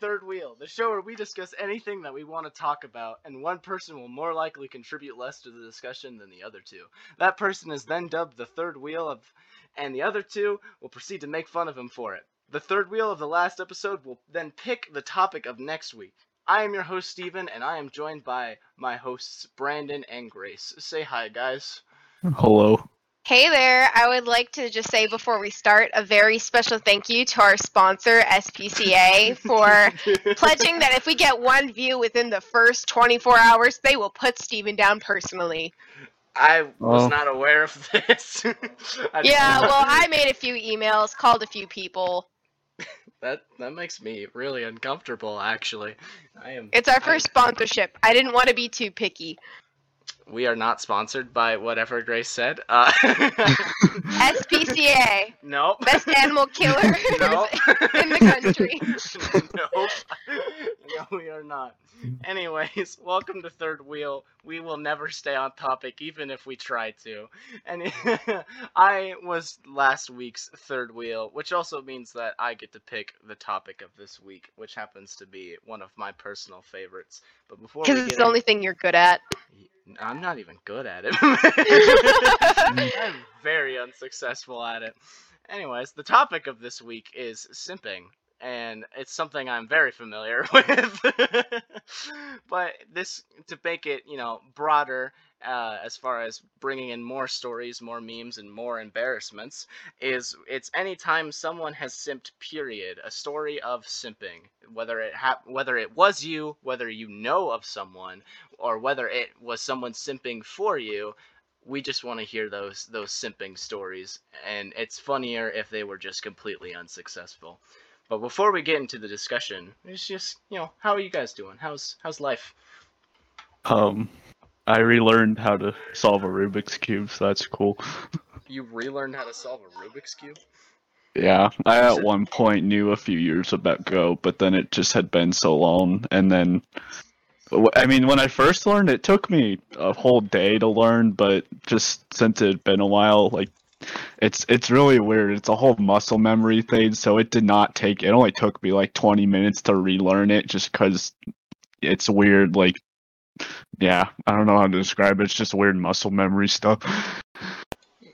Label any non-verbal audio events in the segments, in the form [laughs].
Third Wheel, the show where we discuss anything that we want to talk about, and one person will more likely contribute less to the discussion than the other two. That person is then dubbed the Third Wheel of, and the other two will proceed to make fun of him for it. The third wheel of the last episode will then pick the topic of next week. I am your host, Steven, and I am joined by my hosts, Brandon and Grace. Say hi, guys. Hello. Hey there, I would like to just say before we start a very special thank you to our sponsor, SPCA, for [laughs] pledging that if we get one view within the first 24 hours, they will put Steven down personally. I was Oh. not aware of this. [laughs] Yeah, well, I made a few emails, called a few people. that that makes me really uncomfortable. Actually, I am. It's our I- first sponsorship. I didn't want to be too picky. We are not sponsored by whatever Grace said. Uh, [laughs] SPCA, nope. best animal killer [laughs] Nope. [laughs] in the country. nope. No, we are not. Anyways, welcome to Third Wheel. We will never stay on topic, even if we try to. And I was last week's Third Wheel, which also means that I get to pick the topic of this week, which happens to be one of my personal favorites. But before Because it's the only thing you're good at. I'm not even good at it. [laughs] I'm very unsuccessful at it. Anyways, the topic of this week is simping, and it's something I'm very familiar [laughs] with. but this, to make it, you know, broader, uh, as far as bringing in more stories, more memes, and more embarrassments, is it's anytime someone has simped. Period. A story of simping, whether it hap- whether it was you, whether you know of someone, or whether it was someone simping for you we just want to hear those those simping stories and it's funnier if they were just completely unsuccessful but before we get into the discussion it's just you know how are you guys doing how's how's life Um, I relearned how to solve a Rubik's cube, so that's cool. [laughs] you relearned how to solve a rubik's cube Yeah, I at one point knew a few years ago, but then it just had been so long, and then. I mean, when I first learned, it took me a whole day to learn, but just since it had been a while, like it's it's really weird. It's a whole muscle memory thing, so it did not take. It only took me like 20 minutes to relearn it, just because it's weird. Like, yeah, I don't know how to describe it. It's just weird muscle memory stuff.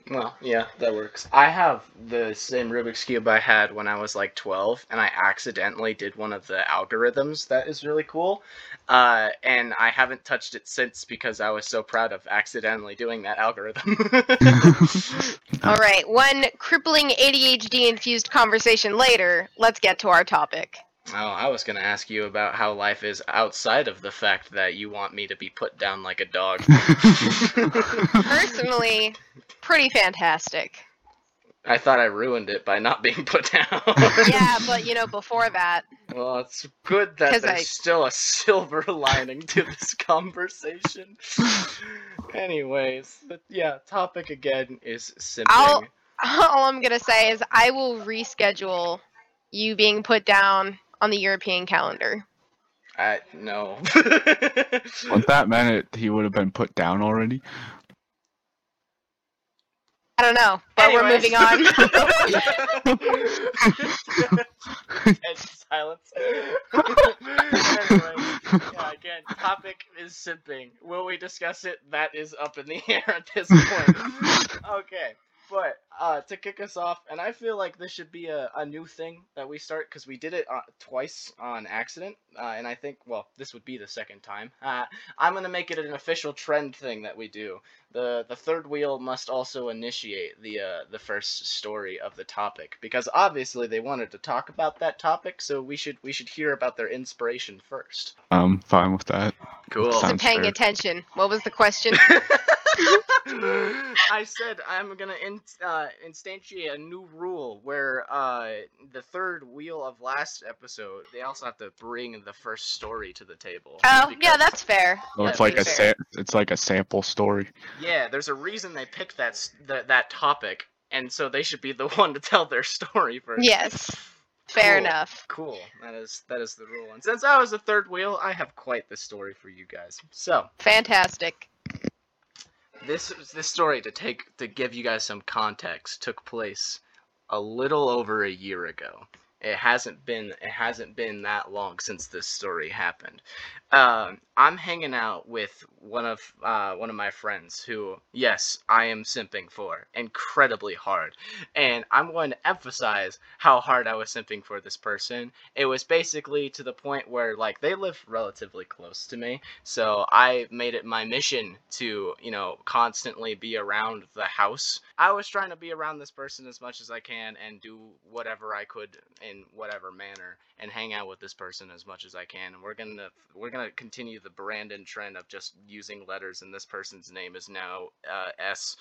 Well yeah that works. I have the same rubik's cube i had when i was like 12 and i accidentally did one of the algorithms that is really cool uh, and i haven't touched it since because i was so proud of accidentally doing that algorithm. [laughs] All right, one crippling ADHD infused conversation later, let's get to our topic. Oh, I was gonna ask you about how life is outside of the fact that you want me to be put down like a dog. [laughs] Personally, pretty fantastic. I thought I ruined it by not being put down. [laughs] Yeah, [laughs] but you know, before that, well, it's good that there's I- still a silver lining to this conversation. Anyways, but yeah, topic again is simping. All I'm gonna say is I will reschedule you being put down on the European calendar. I no. [laughs] Well, that meant it, he would have been put down already. I don't know, but we're moving on. [laughs] silence. anyway, yeah, again, topic is simping. Will we discuss it? That is up in the [laughs] air at this point. okay, but uh, to kick us off, and I feel like this should be a, a new thing that we start because we did it uh, twice on accident, uh, and I think, well, this would be the second time. Uh, I'm gonna make it an official trend thing that we do. The the third wheel must also initiate the uh, the first story of the topic because obviously they wanted to talk about that topic, so we should we should hear about their inspiration first. I'm fine with that. Cool. Wasn't paying fair. attention. What was the question? [laughs] [laughs] I said I'm gonna in, uh, instantiate a new rule where uh, the third wheel of last episode they also have to bring the first story to the table. Oh, yeah, that's fair. So it's That'd like a sa- it's like a sample story. Yeah, there's a reason they picked that th- that topic, and so they should be the [laughs] one to tell their story first. Yes, fair Cool. enough. Cool. That is that is the rule. And since I was the third wheel, I have quite the story for you guys. So Fantastic. This this story to take to give you guys some context took place a little over a year ago. It hasn't been it hasn't been that long since this story happened. Um, I'm hanging out with one of uh, one of my friends who, yes, I am simping for incredibly hard, and I'm going to emphasize how hard I was simping for this person. It was basically to the point where like they live relatively close to me, so I made it my mission to you know constantly be around the house. I was trying to be around this person as much as I can and do whatever I could in whatever manner and hang out with this person as much as I can. And we're gonna we're gonna continue the Brandon trend of just using letters, and this person's name is now uh, S.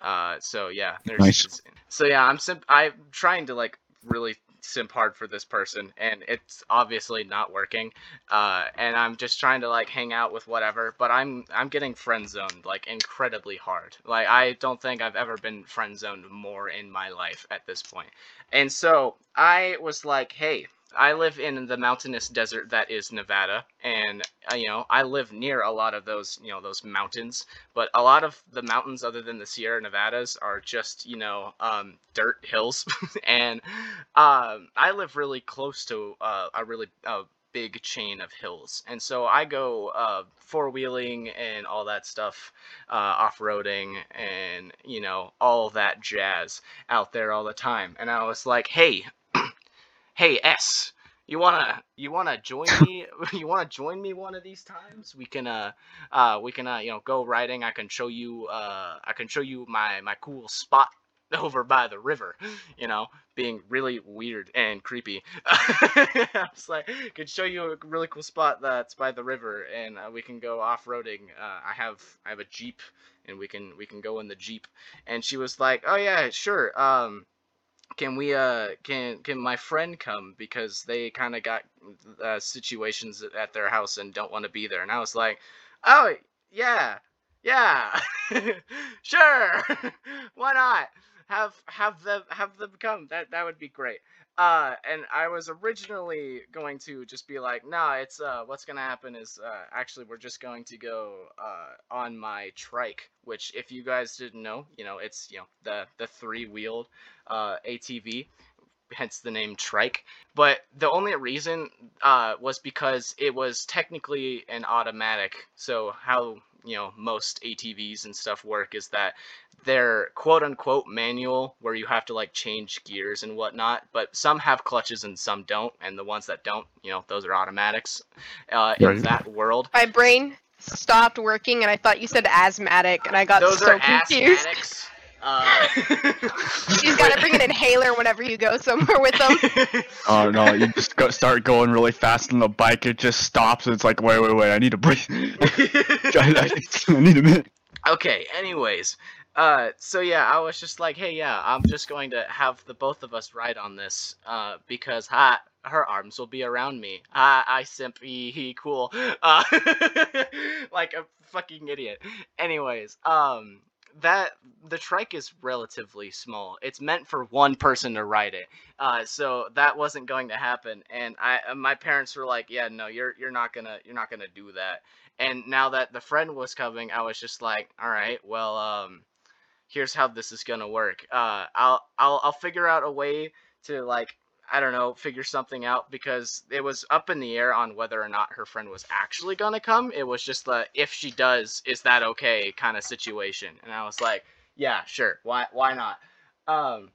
Uh, so yeah, there's Nice. so yeah, I'm simp- I'm trying to like really simp hard for this person, and it's obviously not working. Uh, and I'm just trying to like hang out with whatever, but I'm I'm getting friend zoned like incredibly hard. Like I don't think I've ever been friend zoned more in my life at this point. And so I was like, hey, I live in the mountainous desert that is Nevada, and uh, you know I live near a lot of those you know those mountains. But a lot of the mountains, other than the Sierra Nevadas, are just you know um, dirt hills, [laughs] and um, I live really close to uh, a really uh, big chain of hills, and so I go uh, four wheeling and all that stuff, uh, off roading, and you know all that jazz out there all the time. And I was like, hey, hey S, you wanna you wanna join me? [laughs] you wanna join me one of these times? We can uh uh we can uh you know go riding. I can show you uh I can show you my my cool spot [laughs] over by the river, you know, being really weird and creepy. [laughs] I was like, could show you a really cool spot that's by the river, and uh, we can go off roading. Uh, I have I have a jeep, and we can we can go in the jeep. And she was like, oh yeah, sure. Um, can we uh can can my friend come because they kind of got uh, situations at their house and don't want to be there. And I was like, oh yeah, yeah, [laughs] sure, [laughs] why not? Have have them have them come. That that would be great. Uh, and I was originally going to just be like, nah, it's uh, what's gonna happen is uh, actually we're just going to go uh on my trike, which if you guys didn't know, you know, it's you know the the three wheeled uh ATV hence the name trike. But the only reason uh, was because it was technically an automatic so how you know most atvs and stuff work is that they're quote unquote manual where you have to like change gears and whatnot but some have clutches and some don't and the ones that don't you know those are automatics uh, in that world. My brain stopped working, and I thought you said asthmatic, and I got those so are confused. Asthmatics uh, You just gotta bring an inhaler whenever you go somewhere with them. [laughs] Oh no, you just go, start going really fast on the bike, it just stops, and it's like, wait, wait, wait, I need to breathe. I, [laughs] I- I need a minute. okay anyways uh so yeah i was just like hey yeah i'm just going to have the both of us ride on this uh because ha her arms will be around me i i simp he, he cool uh [laughs] like a fucking idiot anyways um that the trike is relatively small. It's meant for one person to ride it. Uh so that wasn't going to happen. And i uh, my parents were like yeah no you're you're not gonna you're not gonna do that. And now that the friend was coming i was just like all right well um here's how this is gonna work. Uh i'll i'll, I'll figure out a way to like i don't know figure something out because it was up in the air on whether or not her friend was actually gonna come. It was just the if she does is that okay? kind of situation. And i was like yeah sure. Why why not? Um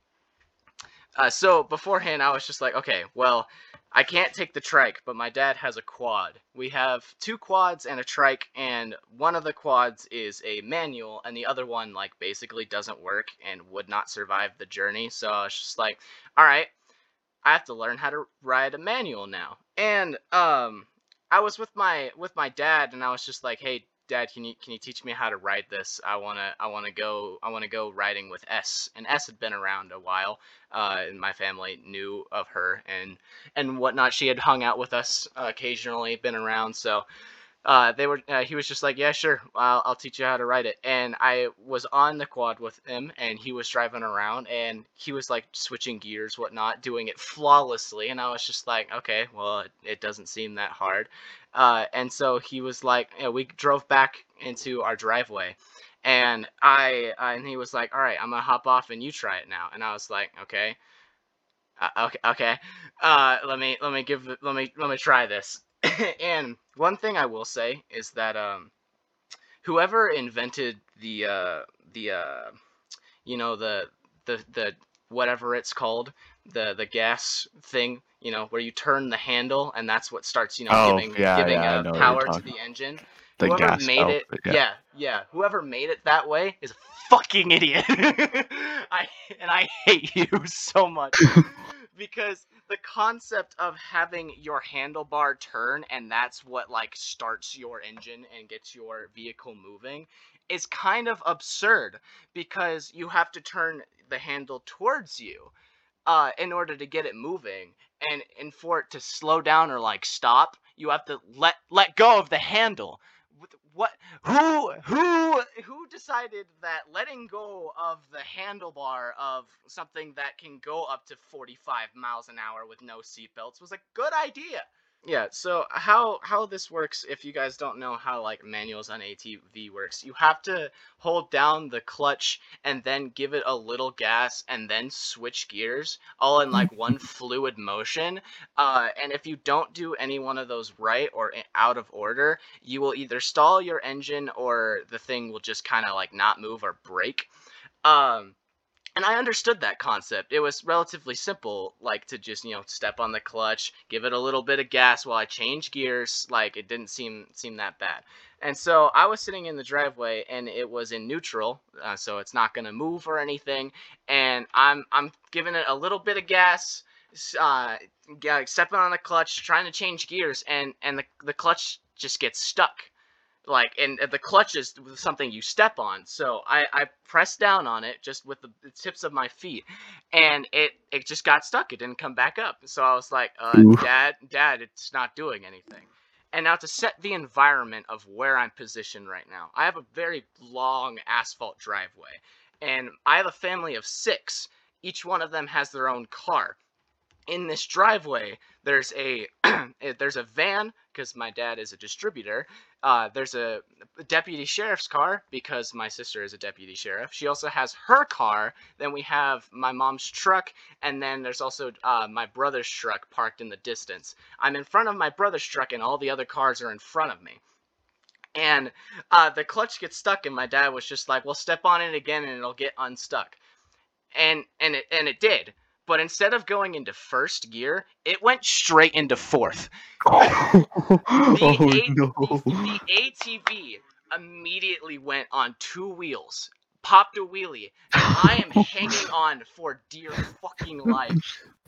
uh, so beforehand i was just like okay well I can't take the trike, but my dad has a quad. We have two quads and a trike, and one of the quads is a manual, and the other one, like, basically doesn't work and would not survive the journey. So I was just like, alright, I have to learn how to ride a manual now. And, um, I was with my with my dad, and I was just like, hey, dad, can you can you teach me how to ride this? I wanna I wanna go I wanna go riding with S. And S had been around a while, uh, and my family knew of her and and whatnot. She had hung out with us uh, occasionally, been around. So uh, they were. Uh, he was just like, yeah, sure, I'll, I'll teach you how to ride it. And I was on the quad with him, and he was driving around, and he was like switching gears, whatnot, doing it flawlessly. And I was just like, okay, well, it, it doesn't seem that hard. Uh, and so he was like, you know, we drove back into our driveway. And I, and he was like, all right, I'm gonna hop off and you try it now. And I was like, okay Uh, okay, okay. Uh, let me let me give let me let me try this. [coughs] and one thing I will say is that um, whoever invented the uh the uh, you know the the the whatever it's called the the gas thing you know where you turn the handle and that's what starts you know Oh, giving yeah, giving yeah, uh, know what you're power to the engine The whoever gas made it yeah. yeah. yeah whoever made it that way is a fucking idiot [laughs] i and i hate you [laughs] so much [laughs] because the concept of having your handlebar turn and that's what like starts your engine and gets your vehicle moving is kind of absurd because you have to turn the handle towards you uh, in order to get it moving. And and for it to slow down or like stop you have to let let go of the handle what who who who decided that letting go of the handlebar of something that can go up to 45 miles an hour with no seatbelts was a good idea yeah so how how this works if you guys don't know how like manuals on atv works you have to hold down the clutch and then give it a little gas and then switch gears all in like one [laughs] fluid motion uh, and if you don't do any one of those right or out of order you will either stall your engine or the thing will just kind of like not move or break um and I understood that concept. It was relatively simple, like to just you know step on the clutch, give it a little bit of gas while I change gears. Like it didn't seem seem that bad. And so I was sitting in the driveway, and it was in neutral, uh, so it's not gonna move or anything. And I'm I'm giving it a little bit of gas, uh, stepping on the clutch, trying to change gears, and and the the clutch just gets stuck like and the clutch is something you step on. So i i pressed down on it just with the, the tips of my feet and it it just got stuck. It didn't come back up. So i was like uh dad dad it's not doing anything. And now to set the environment of where i'm positioned right now i have a very long asphalt driveway and i have a family of six. Each one of them has their own car in this driveway there's a [clears throat] there's a van because my dad is a distributor. Uh, there's a deputy sheriff's car because my sister is a deputy sheriff. She also has her car. Then we have my mom's truck and then there's also uh, my brother's truck parked in the distance. I'm in front of my brother's truck and all the other cars are in front of me. And uh, the clutch gets stuck and my dad was just like well step on it again and it'll get unstuck. And and it and it did but instead of going into first gear it went straight into fourth [laughs] oh eight- no! the ATV immediately went on two wheels, popped a wheelie, and I am hanging [laughs] on for dear fucking life.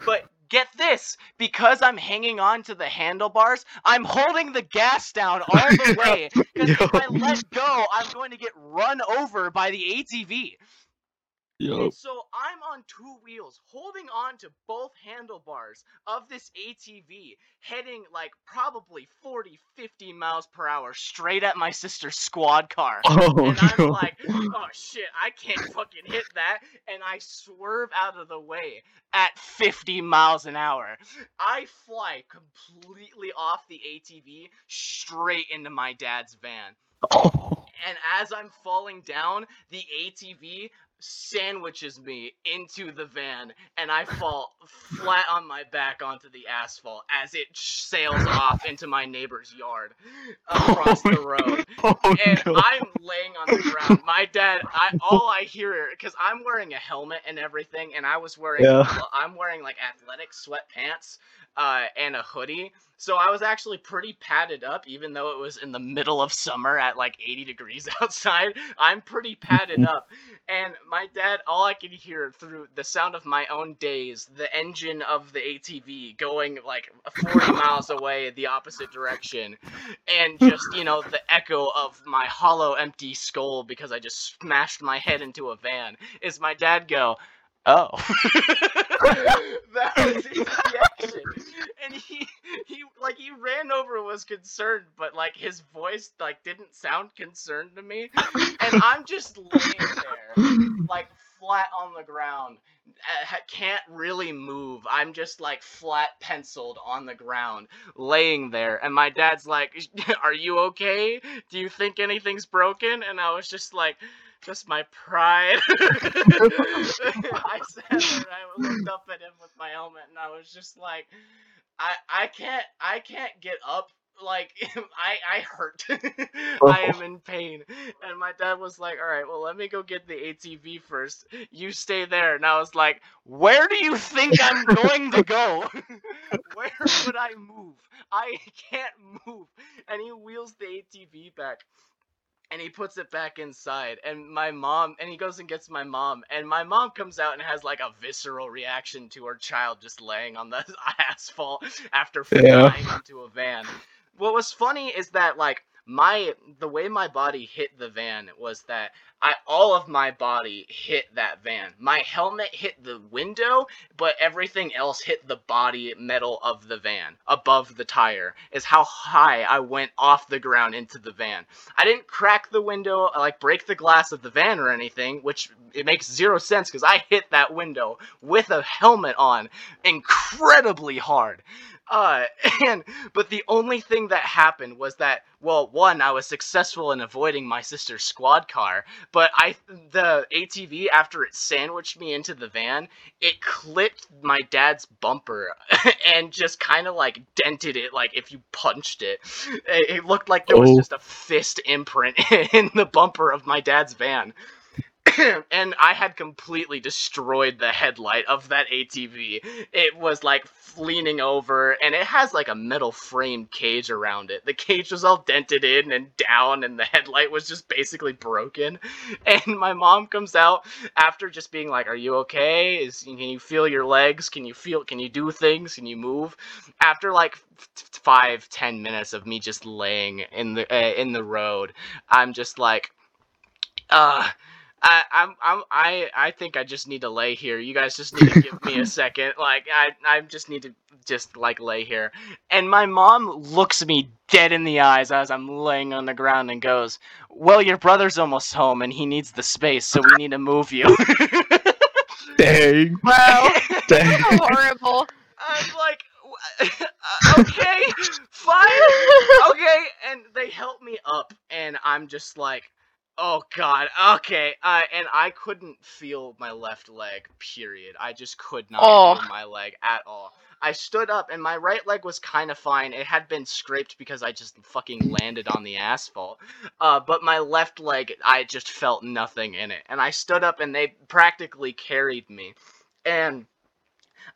But get this, because I'm hanging on to the handlebars, I'm holding the gas down all the [laughs] way. Because if I let go, I'm going to get run over by the ATV. Yup. And so I'm on two wheels, holding on to both handlebars of this ATV, heading like probably 40, 50 miles per hour straight at my sister's squad car. [laughs] Oh and I'm no! like, oh shit, I can't fucking hit that. And I swerve out of the way at 50 miles an hour. I fly completely off the ATV straight into my dad's van. Oh. [laughs] And as I'm falling down, the ATV sandwiches me into the van and I fall flat on my back onto the asphalt as it sails off [laughs] into my neighbor's yard across the oh, road [laughs] Oh and no! I'm laying on the ground. My dad, I all [laughs] I hear because I'm wearing a helmet and everything, and I was wearing, Yeah. I'm wearing like athletic sweatpants, uh, and a hoodie. So I was actually pretty padded up, even though it was in the middle of summer at like 80 degrees [laughs] outside. I'm pretty padded Mhm. up, and my dad, all I could hear through the sound of my own daze, the engine of the ATV going like 40 [laughs] miles away the opposite direction, and just you know the echo of my hollow empty skull because i just smashed my head into a van is my dad go oh [laughs] that was reaction and he [laughs] he like he ran over and was concerned but like his voice like didn't sound concerned to me. And [laughs] i'm just laying there like flat on the ground uh, ha- can't really move. I'm just like flat penciled on the ground laying there. And my dad's like [laughs] are you okay? Do you think anything's broken? And i was just like just my pride. I sat there and I looked up at him with my helmet and I was just like, I I can't I can't get up. Like [laughs] I I hurt. [laughs] I am in pain. And my dad was like, "All right, well, let me go get the ATV first. You stay there." And I was like, "Where do you think I'm [laughs] going to go? Where would I move? I can't move." And he wheels the ATV back and he puts it back inside and my mom and he goes and gets my mom and my mom comes out and has like a visceral reaction to her child just laying on the [laughs] asphalt after Yeah. flying into a van what was funny is that like my the way my body hit the van was that I all of my body hit that van. My helmet hit the window, but everything else hit the body metal of the van above the tire. Is how high I went off the ground into the van. I didn't crack the window, like break the glass of the van or anything, which it makes zero sense because I hit that window with a helmet on incredibly hard. Uh, [laughs] and but the only thing that happened was that well, one, I was successful in avoiding my sister's squad car, but I the ATV after it sandwiched me into the van, it clipped my dad's bumper [laughs] and just kind of like dented it like if you punched it. It, it looked like there was Oh. just a fist imprint [laughs] in the bumper of my dad's van. [coughs] and I had completely destroyed the headlight of that ATV. It was like leaning over, and it has like a metal frame cage around it. The cage was all dented in and down, and the headlight was just basically broken. [laughs] And my mom comes out after just being like, "Are you okay? Is can you feel your legs? Can you feel? Can you do things? Can you move?" After like five ten minutes of me just laying in the uh, in the road, I'm just like, uh. I, I'm, I'm, I, I think I just need to lay here. You guys just need to give me a [laughs] second. Like, I, I just need to just like lay here. And my mom looks me dead in the eyes as I'm laying on the ground and goes, "Well, your brother's almost home and he needs the space, so we need to move you." [laughs] Dang. Wow. [laughs] Dang. horrible. I'm like, uh, okay, fine, okay. And they help me up, and I'm just like, oh god, okay. Uh, and I couldn't feel my left leg. Period. I just could not Oh. feel my leg at all. I stood up, and my right leg was kind of fine. It had been scraped because I just fucking landed on the asphalt. Uh, but my left leg, I just felt nothing in it. And I stood up, and they practically carried me. And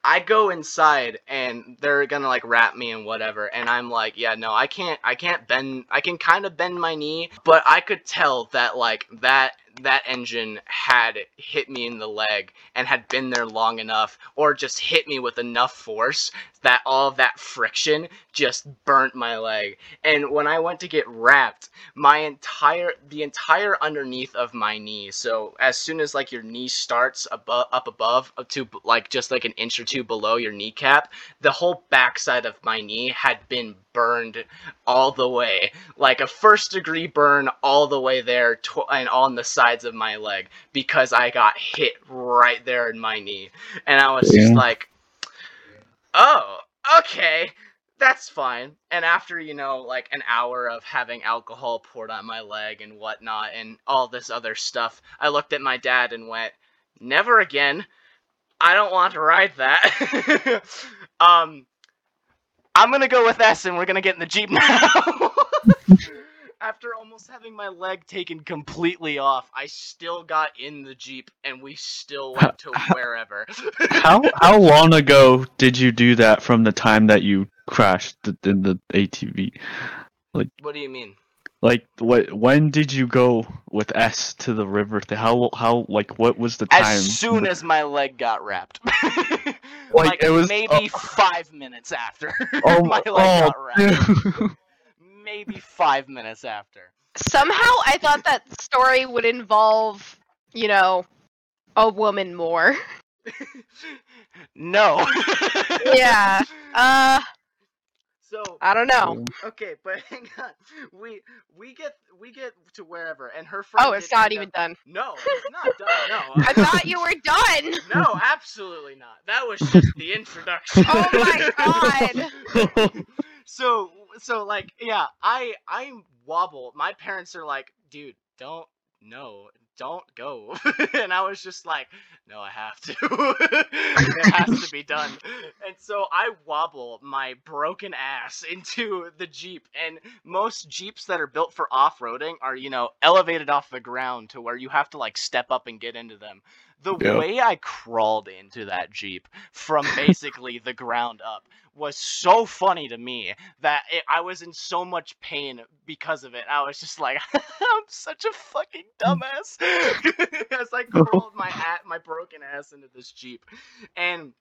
I go inside and they're gonna like wrap me and whatever, and I'm like, yeah, no, I can't, I can't bend, I can kind of bend my knee, but I could tell that like that that engine had hit me in the leg and had been there long enough, or just hit me with enough force that all of that friction just burnt my leg. And when I went to get wrapped, my entire the entire underneath of my knee so as soon as like your knee starts above up above up to like just like an inch or two below your kneecap the whole backside of my knee had been burned all the way. Like a first degree burn all the way there tw- and on the sides of my leg because i got hit right there in my knee. And i was just like oh okay that's fine. And after, you know, like an hour of having alcohol poured on my leg and whatnot and all this other stuff, I looked at my dad and went, Never again. I don't want to ride that. [laughs] um I'm gonna go with S and we're gonna get in the Jeep now. [laughs] After almost having my leg taken completely off, I still got in the Jeep and we still went to wherever. [laughs] How how long ago did you do that from the time that you crashed the, in the ATV? Like What do you mean? Like what? When did you go with S to the river? How how like what was the time? As soon as my leg got wrapped. [laughs] like, Like, it was- maybe uh, five minutes after oh [laughs] my leg oh, got wrapped. dude. Maybe five minutes after. Somehow I thought that story would involve, you know, a woman more. [laughs] no. [laughs] Yeah. Uh, So I don't know. okay, but [laughs] hang on. We we get we get to wherever, and her friend. Oh, it's not even up- done. No, it's not done. No. I thought you were done. No, absolutely not. That was just the introduction. Oh my god. so so like yeah, I I wobble. My parents are like, dude, don't no, don't go. [laughs] and I was just like, no, I have to. [laughs] it has to be done. And so I wobble my broken ass into the Jeep. And most Jeeps that are built for off roading are, you know, elevated off the ground to where you have to like step up and get into them. The Yep. way I crawled into that Jeep from basically the ground up was so funny to me that it, I was in so much pain because of it. I was just like, [laughs] I'm such a fucking dumbass [laughs] as I [laughs] crawled my at my broken ass into this Jeep, and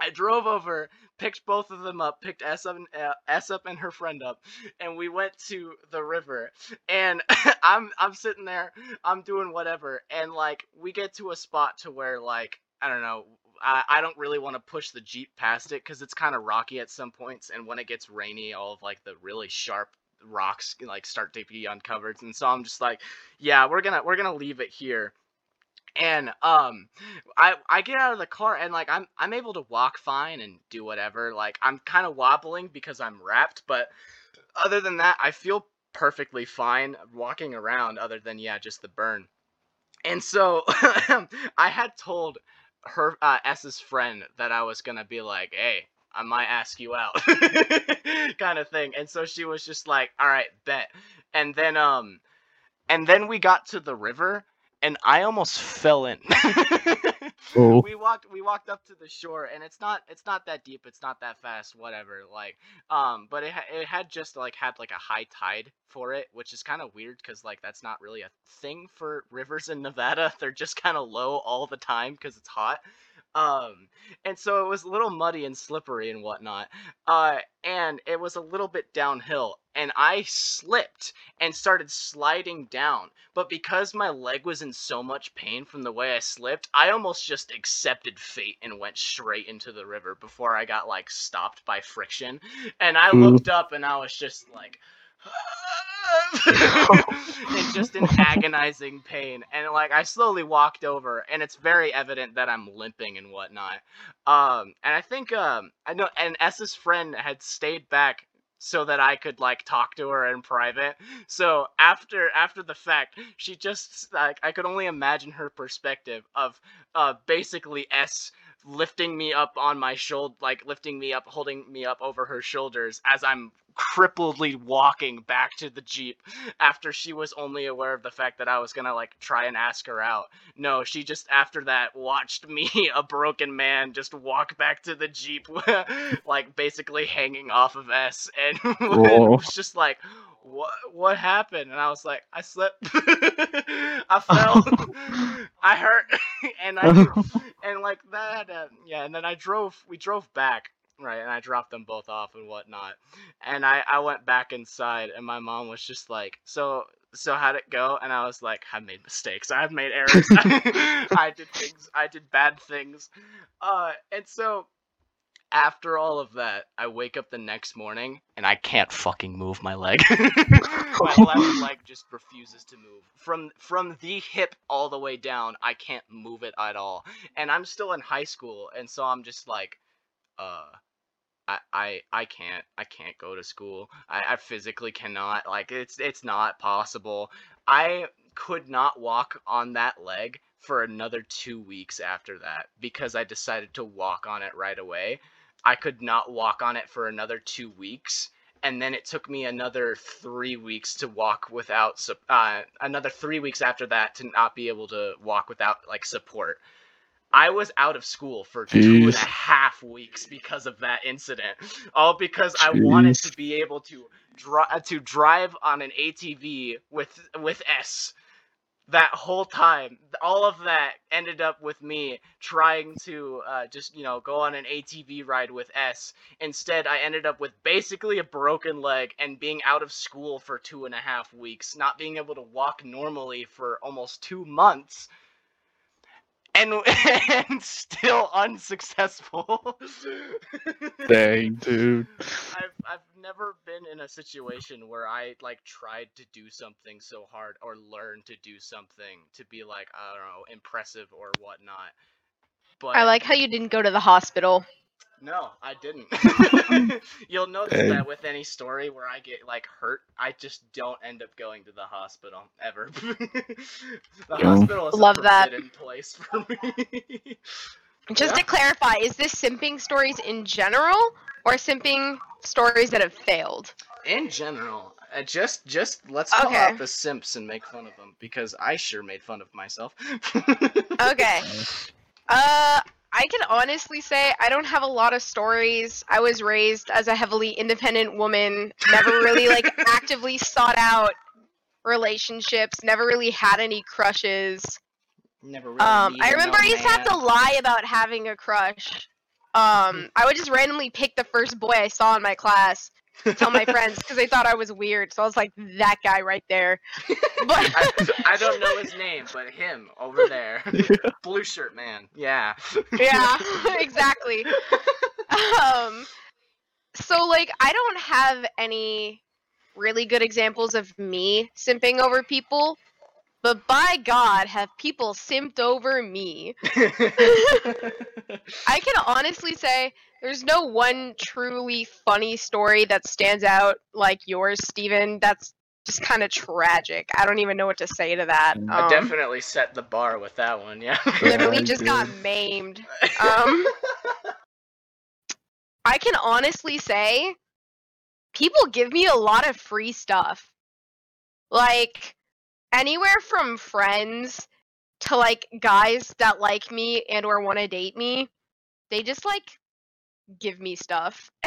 I drove over, picked both of them up, picked S up, and, uh, S up and her friend up, and we went to the river. And [laughs] I'm I'm sitting there, I'm doing whatever, and like we get to a spot to where like I don't know. I, I don't really want to push the jeep past it because it's kind of rocky at some points, and when it gets rainy, all of like the really sharp rocks like start to be uncovered, and so I'm just like, yeah, we're gonna we're gonna leave it here and um i i get out of the car and like i'm i'm able to walk fine and do whatever like i'm kind of wobbling because i'm wrapped but other than that i feel perfectly fine walking around other than yeah just the burn. And so [laughs] i had told her uh, s's friend that i was gonna be like hey i might ask you out [laughs] kind of thing and so she was just like all right bet. And then um and then we got to the river and I almost fell in. [laughs] Oh. We walked we walked up to the shore and it's not it's not that deep, it's not that fast, whatever. Like um but it it had just like had like a high tide for it, which is kind of weird cuz like that's not really a thing for rivers in Nevada. [laughs] They're just kind of low all the time cuz it's hot. Um and so it was a little muddy and slippery and whatnot. Uh and it was a little bit downhill and I slipped and started sliding down. But because my leg was in so much pain from the way I slipped, I almost just accepted fate and went straight into the river before I got like stopped by friction. And I Ooh. looked up and I was just like [laughs] and just in agonizing pain. And like I slowly walked over and it's very evident that I'm limping and whatnot. Um and I think um I know and S's friend had stayed back so that I could like talk to her in private. So after after the fact, she just like I could only imagine her perspective of uh basically S lifting me up on my shoulder like lifting me up holding me up over her shoulders as I'm crippledly walking back to the jeep after she was only aware of the fact that I was gonna like try and ask her out. No, she just after that watched me, [laughs] a broken man, just walk back to the jeep, [laughs] like basically hanging off of S, and [laughs] was just like, "What? What happened?" And I was like, "I slipped, I fell, I hurt," and I and like that, uh, yeah. And then I drove. We drove back. Right, and I dropped them both off and whatnot. And I, I went back inside, and my mom was just like, "So, so how'd it go?" And I was like, "I made mistakes. I've made errors. [laughs] I did things. I did bad things." Uh, and so after all of that, I wake up the next morning and I can't fucking move my leg. [laughs] my left [laughs] leg just refuses to move. From from the hip all the way down, I can't move it at all. And I'm still in high school, and so I'm just like, uh I, I I can't I can't go to school. I, I physically cannot. Like it's it's not possible. I could not walk on that leg for another two weeks after that because I decided to walk on it right away. I could not walk on it for another two weeks, and then it took me another three weeks to walk without uh, another three weeks after that to not be able to walk without like support. I was out of school for two Jeez. half weeks because of that incident. All because I wanted to be able to dri- to drive on an ATV with with S that whole time. All of that ended up with me trying to uh, just you know go on an ATV ride with S. Instead, I ended up with basically a broken leg and being out of school for two and a half weeks, not being able to walk normally for almost two months and [laughs] and still unsuccessful. [laughs] Dang, dude. I've I've never been in a situation where I like tried to do something so hard or learn to do something to be like I don't know impressive or whatnot. But I like how you didn't go to the hospital. No, I didn't. [laughs] [laughs] You'll notice Hey. that with any story where I get like hurt, I just don't end up going to the hospital ever. [laughs] the Yeah. hospital is Love a that. place for me. Just Yeah. to clarify, is this simping stories in general or simping stories that have failed? In general, uh, just just let's call Okay. out the simps and make fun of them because I sure made fun of myself. Okay. Uh, I can honestly say I don't have a lot of stories. I was raised as a heavily independent woman, never really like [laughs] actively sought out relationships, never really had any crushes. Never really. Um, I remember I used to have to lie about having a crush. Um, I would just randomly pick the first boy I saw in my class, tell my friends because they thought I was weird. So I was like, that guy right there. [laughs] But I, I don't know his name, but him over there, [laughs] blue shirt man. Yeah. yeah, [laughs] exactly. Um, so like I don't have any really good examples of me simping over people, but by God, have people simped over me. I can honestly say there's no one truly funny story that stands out like yours, Steven. That's just kind of tragic. I don't even know what to say to that. Mm. I Um, definitely set the bar with that one. Yeah. literally just got maimed. Um, I can honestly say people give me a lot of free stuff. Like anywhere from friends to like guys that like me and or want to date me. They just like give me stuff. [laughs]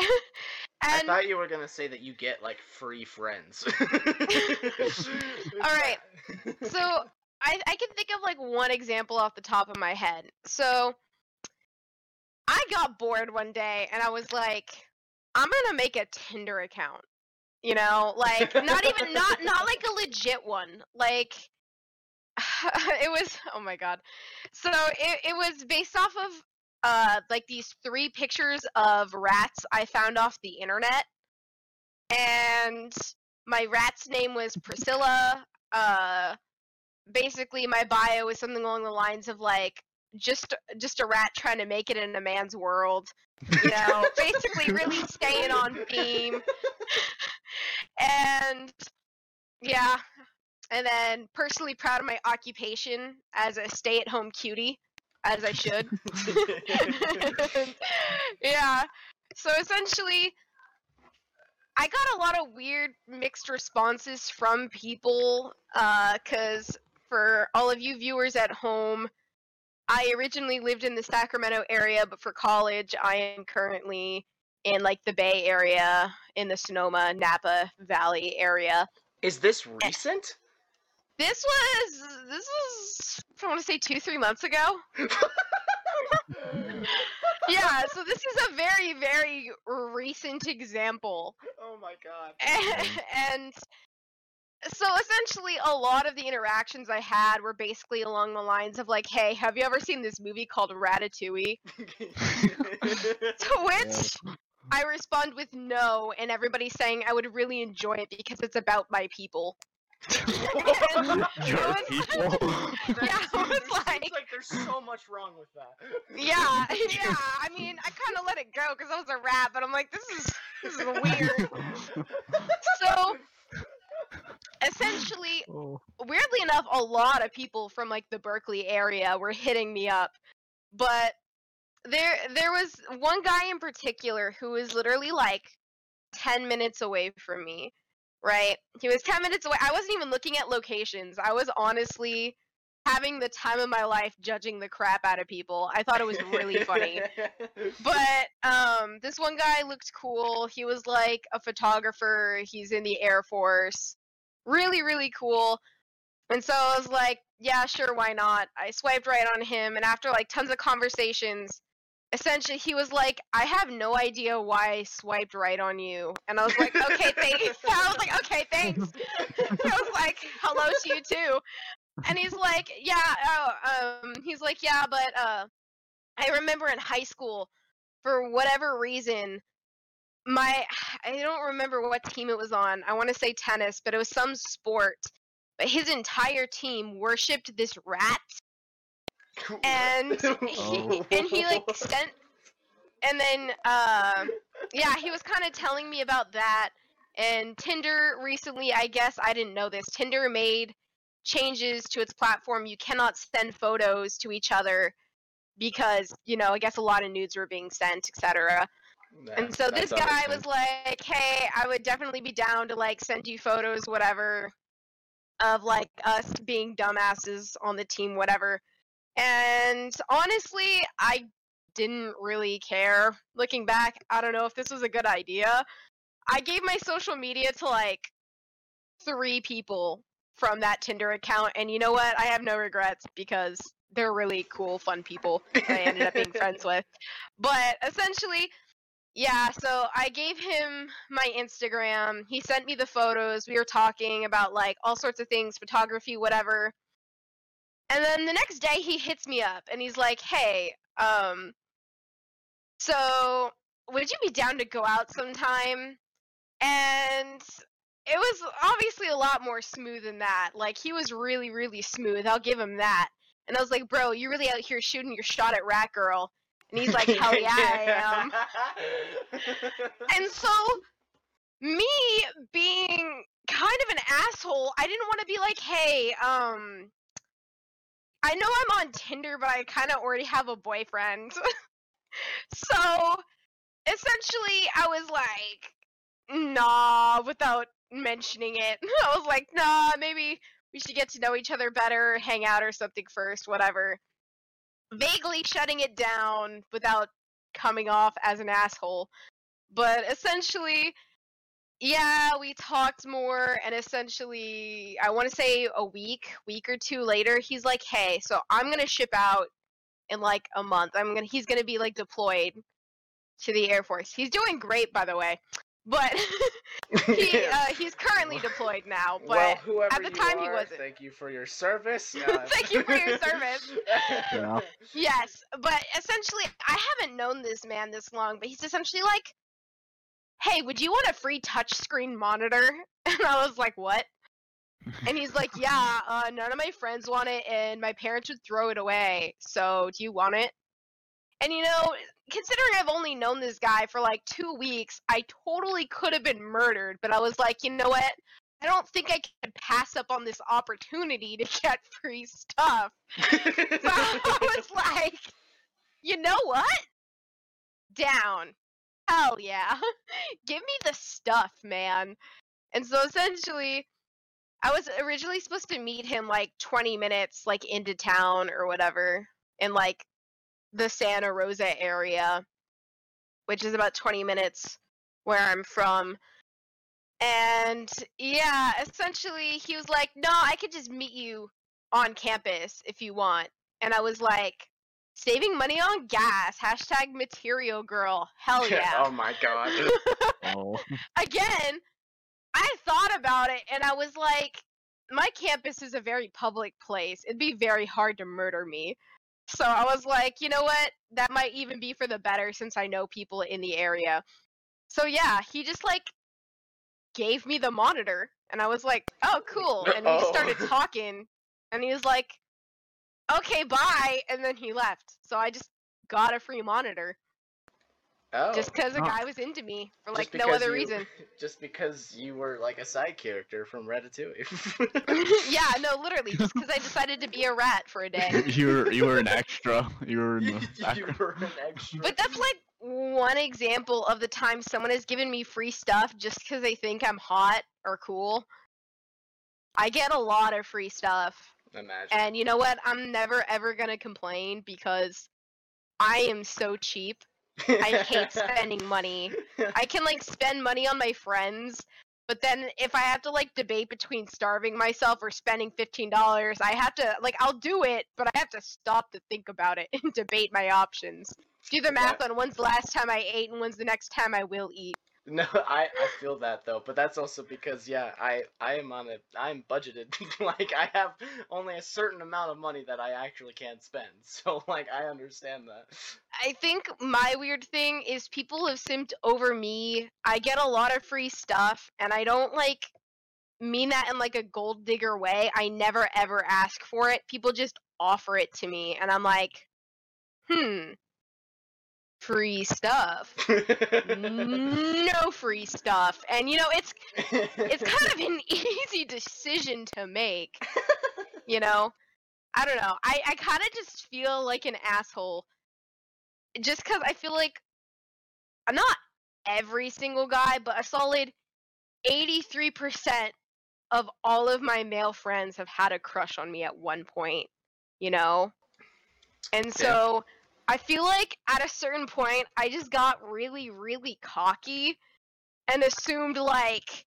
I thought you were gonna say that you get like free friends. [laughs] All right. so I, I can think of like one example off the top of my head. So I got bored one day and I was like, I'm gonna make a Tinder account. You know, like not even not not like a legit one. Like [laughs] it was oh my god. So it, it was based off of uh like these three pictures of rats I found off the internet. And my rat's name was Priscilla. Uh basically my bio was something along the lines of like just just a rat trying to make it in a man's world. You know, [laughs] basically really staying on theme. and yeah. And then personally proud of my occupation as a stay-at-home cutie, as I should. [laughs] [laughs] yeah. So essentially, I got a lot of weird mixed responses from people. Uh, because for all of you viewers at home, I originally lived in the Sacramento area, but for college, I am currently in like the Bay Area, in the Sonoma, Napa Valley area. Is this eh. recent? This was this was I want to say two three months ago. [laughs] yeah, so this is a very very recent example, oh my god. [laughs] and so essentially a lot of the interactions I had were basically along the lines of like, "Hey, have you ever seen this movie called Ratatouille?" [laughs] To which I respond with no, and everybody saying I would really enjoy it because it's about my people. [laughs] And [laughs] [laughs] it Your was- people. Yeah, it was Seems like- like there's so much wrong with that. Yeah, yeah. I mean, I kind of let it go because I was a rat, but I'm like, this is this is weird. So, essentially, Oh. weirdly enough, a lot of people from like the Berkeley area were hitting me up, but there there was one guy in particular who was literally like 10 minutes away from me. Right? He was 10 minutes away. I wasn't even looking at locations. I was honestly having the time of my life judging the crap out of people. I thought it was really funny. [laughs] But um, this one guy looked cool. He was like a photographer. He's in the Air Force. Really, really cool. And so I was like, yeah, sure, why not? I swiped right on him, and after like tons of conversations, essentially he was like, I have no idea why I swiped right on you. And I was like, [laughs] okay, thanks. [laughs] I was like, okay, thanks. [laughs] I was like, hello to you too. And he's like, yeah, oh, um, he's like, yeah, but uh, I remember in high school, for whatever reason, my I don't remember what team it was on. I want to say tennis, but it was some sport. But his entire team worshipped this rat, and [laughs] he and he like sent and then uh, yeah, he was kind of telling me about that. And Tinder recently, I guess I didn't know this. Tinder made changes to its platform. You cannot send photos to each other because you know I guess a lot of nudes were being sent, etc. and so this guy was like, "Hey, I would definitely be down to like send you photos, whatever, of like us being dumbasses on the team, whatever." And honestly, I didn't really care. Looking back, I don't know if this was a good idea. I gave my social media to like three people from that Tinder account, and you know what? I have no regrets because they're really cool, fun people I ended up being friends with. But essentially, yeah, so I gave him my Instagram. He sent me the photos. We were talking about like all sorts of things, photography, whatever. And then the next day he hits me up and he's like, "Hey, um so would you be down to go out sometime?" And it was obviously a lot more smooth than that. Like he was really really smooth. I'll give him that. And I was like, "Bro, you really out here shooting your shot at Rat Girl." And he's like, "Hell yeah, I am." [laughs] And so, me being kind of an asshole, I didn't want to be like, hey, um, I know I'm on Tinder, but I kind of already have a boyfriend. [laughs] so, essentially, I was like, nah, without mentioning it. [laughs] I was like, nah, maybe we should get to know each other better, hang out or something first, whatever. Vaguely shutting it down without coming off as an asshole. But essentially, yeah, we talked more, and essentially, I want to say a week, week or two later, he's like, "Hey, so I'm gonna ship out in like a month. I'm gonna, he's gonna be like deployed to the Air Force. He's doing great, by the way, but [laughs] he [laughs] uh, he's currently deployed now. But well, whoever at the you time he wasn't. Thank you for your service. [laughs] Uh, Thank you for your service. Yeah. Yes, but essentially, I haven't known this man this long, but he's essentially like, "Hey, would you want a free touchscreen monitor?" [laughs] And I was like, "What?" And he's like, [laughs] "Yeah, uh, none of my friends want it, and my parents would throw it away. So, do you want it?" And you know, considering I've only known this guy for like two weeks, I totally could have been murdered. But I was like, you know what? I don't think I can pass up on this opportunity to [laughs] get free stuff. So I was like, you know what? Down. Hell yeah. [laughs] Give me the stuff, man. And so essentially, I was originally supposed to meet him like 20 minutes like into town or whatever in like the Santa Rosa area, which is about 20 minutes where I'm from. And yeah, essentially he was like, "No, I could just meet you on campus if you want." And I was like, "Saving money on gas." Hashtag material girl. Hell [laughs] oh yeah. oh my god. [laughs] Oh. Again, I thought about it and I was like, my campus is a very public place. It'd be very hard to murder me. So I was like, you know what? That might even be for the better since I know people in the area. So yeah, he just like gave me the monitor and I was like, "Oh, cool." [laughs] And we Oh. started talking and he was like, "Okay, bye." And then he left. So I just got a free monitor Oh. just cuz a Oh. guy was into me for like no other you- reason. [laughs] Just because you were like a side character from Ratatouille. [laughs] [laughs] yeah, no, literally, just because I decided to be a rat for a day. you were you were an extra. You were in the you were an extra. But that's like one example of the time someone has given me free stuff just because they think I'm hot or cool. I get a lot of free stuff. Imagine. And you know what? I'm never ever gonna complain because I am so cheap. I hate spending money. [laughs] I can like spend money on my friends, but then if I have to like debate between starving myself or spending fifteen dollars, I have to like I'll do it, but I have to stop to think about it [laughs] and debate my options. Do the math on when's the last time I ate and when's the next time I will eat. No, [laughs] I, I feel that though, but that's also because yeah, I I am on a I'm budgeted. [laughs] like I have only a certain amount of money that I actually can't spend. [laughs] So like I understand that. I think my weird thing is people have simped over me. I get a lot of free stuff, and I don't like mean that in like a gold digger way. I never ever ask for it. People just offer it to me, and I'm like, hmm. Free stuff. [laughs] no free stuff. And you know, it's it's kind of an [laughs] easy decision to make. You know? I don't know. I, I kind of just feel like an asshole. Just because I feel like I'm not every single guy, but a solid 83% of all of my male friends have had a crush on me at one point, you know? And so I feel like at a certain point, I just got really, really cocky and assumed like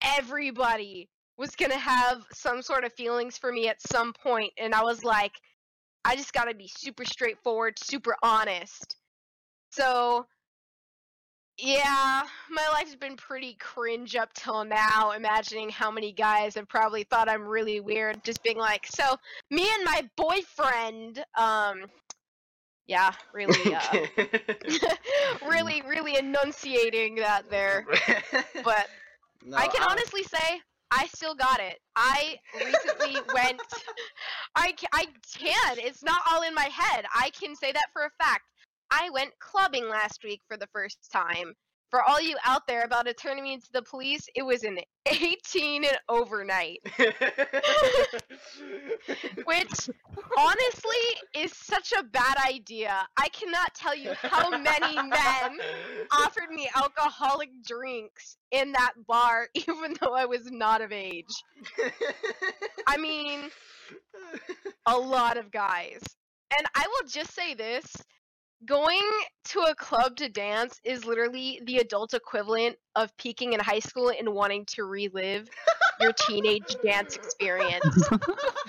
everybody was gonna have some sort of feelings for me at some point, and I was like, I just gotta be super straightforward, super honest. So, yeah, my life's been pretty cringe up till now, imagining how many guys have probably thought I'm really weird, just being like, so, me and my boyfriend, um, yeah, really, [laughs] uh, [laughs] really, really enunciating that there. [laughs] But No, I can I- honestly say I still got it. I recently went. I I can. It's not all in my head. I can say that for a fact. I went clubbing last week for the first time. For all you out there about to turn me into the police, it was an 18 and overnight, [laughs] which honestly is such a bad idea. I cannot tell you how many men offered me alcoholic drinks in that bar, [laughs] even though I was not of age. I mean, a lot of guys. And I will just say this going to a club to dance is literally the adult equivalent of peaking in high school and wanting to relive your teenage dance experience.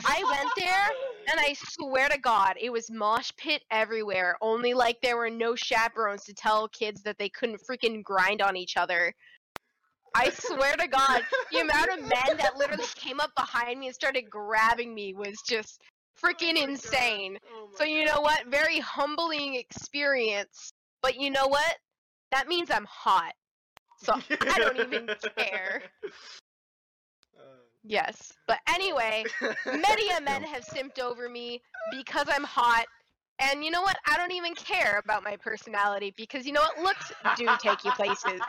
I went there and I swear to God, it was mosh pit everywhere. Only like there were no chaperones to tell kids that they couldn't freaking grind on each other. I swear to God, the amount of men that literally came up behind me and started grabbing me was just freaking insane. Oh So you know what? Very humbling experience. But you know what? That means I'm hot. So [laughs] I don't even care. [laughs] Yes. But anyway, many a men [laughs] have simped over me because I'm hot. And you know what? I don't even care about my personality because you know what? Looks do take you places.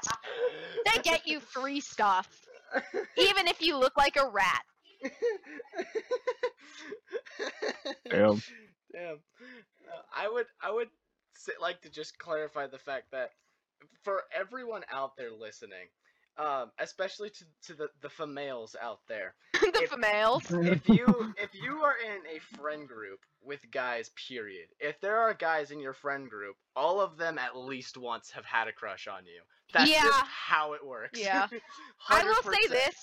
They get you free stuff, even if you look like a rat. [laughs] Damn. Damn. Uh, I would I would say, like to just clarify the fact that for everyone out there listening, um, especially to, to the the females out there, [laughs] the If- females. if you if you are in a friend group with guys, period, if there are guys in your friend group, all of them at least once have had a crush on you. That's Yeah. just how it works. Yeah. [laughs] I will say this.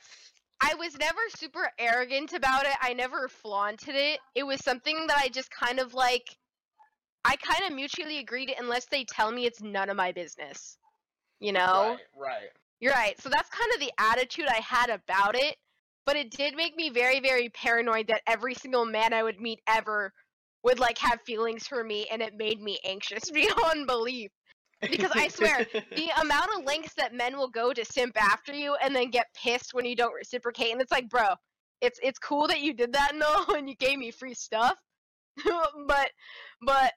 I was never super arrogant about it. I never flaunted it. It was something that I just kind of like I kind of mutually agreed unless they tell me it's none of my business. You know? Right, right. You're right. So that's kind of the attitude I had about it. But it did make me very, very paranoid that every single man I would meet ever would like have feelings for me and it made me anxious [laughs] beyond belief. Because I swear, the [laughs] amount of lengths that men will go to simp after you and then get pissed when you don't reciprocate and it's like bro it's it's cool that you did that [laughs] and all and you gave me free stuff [laughs] but but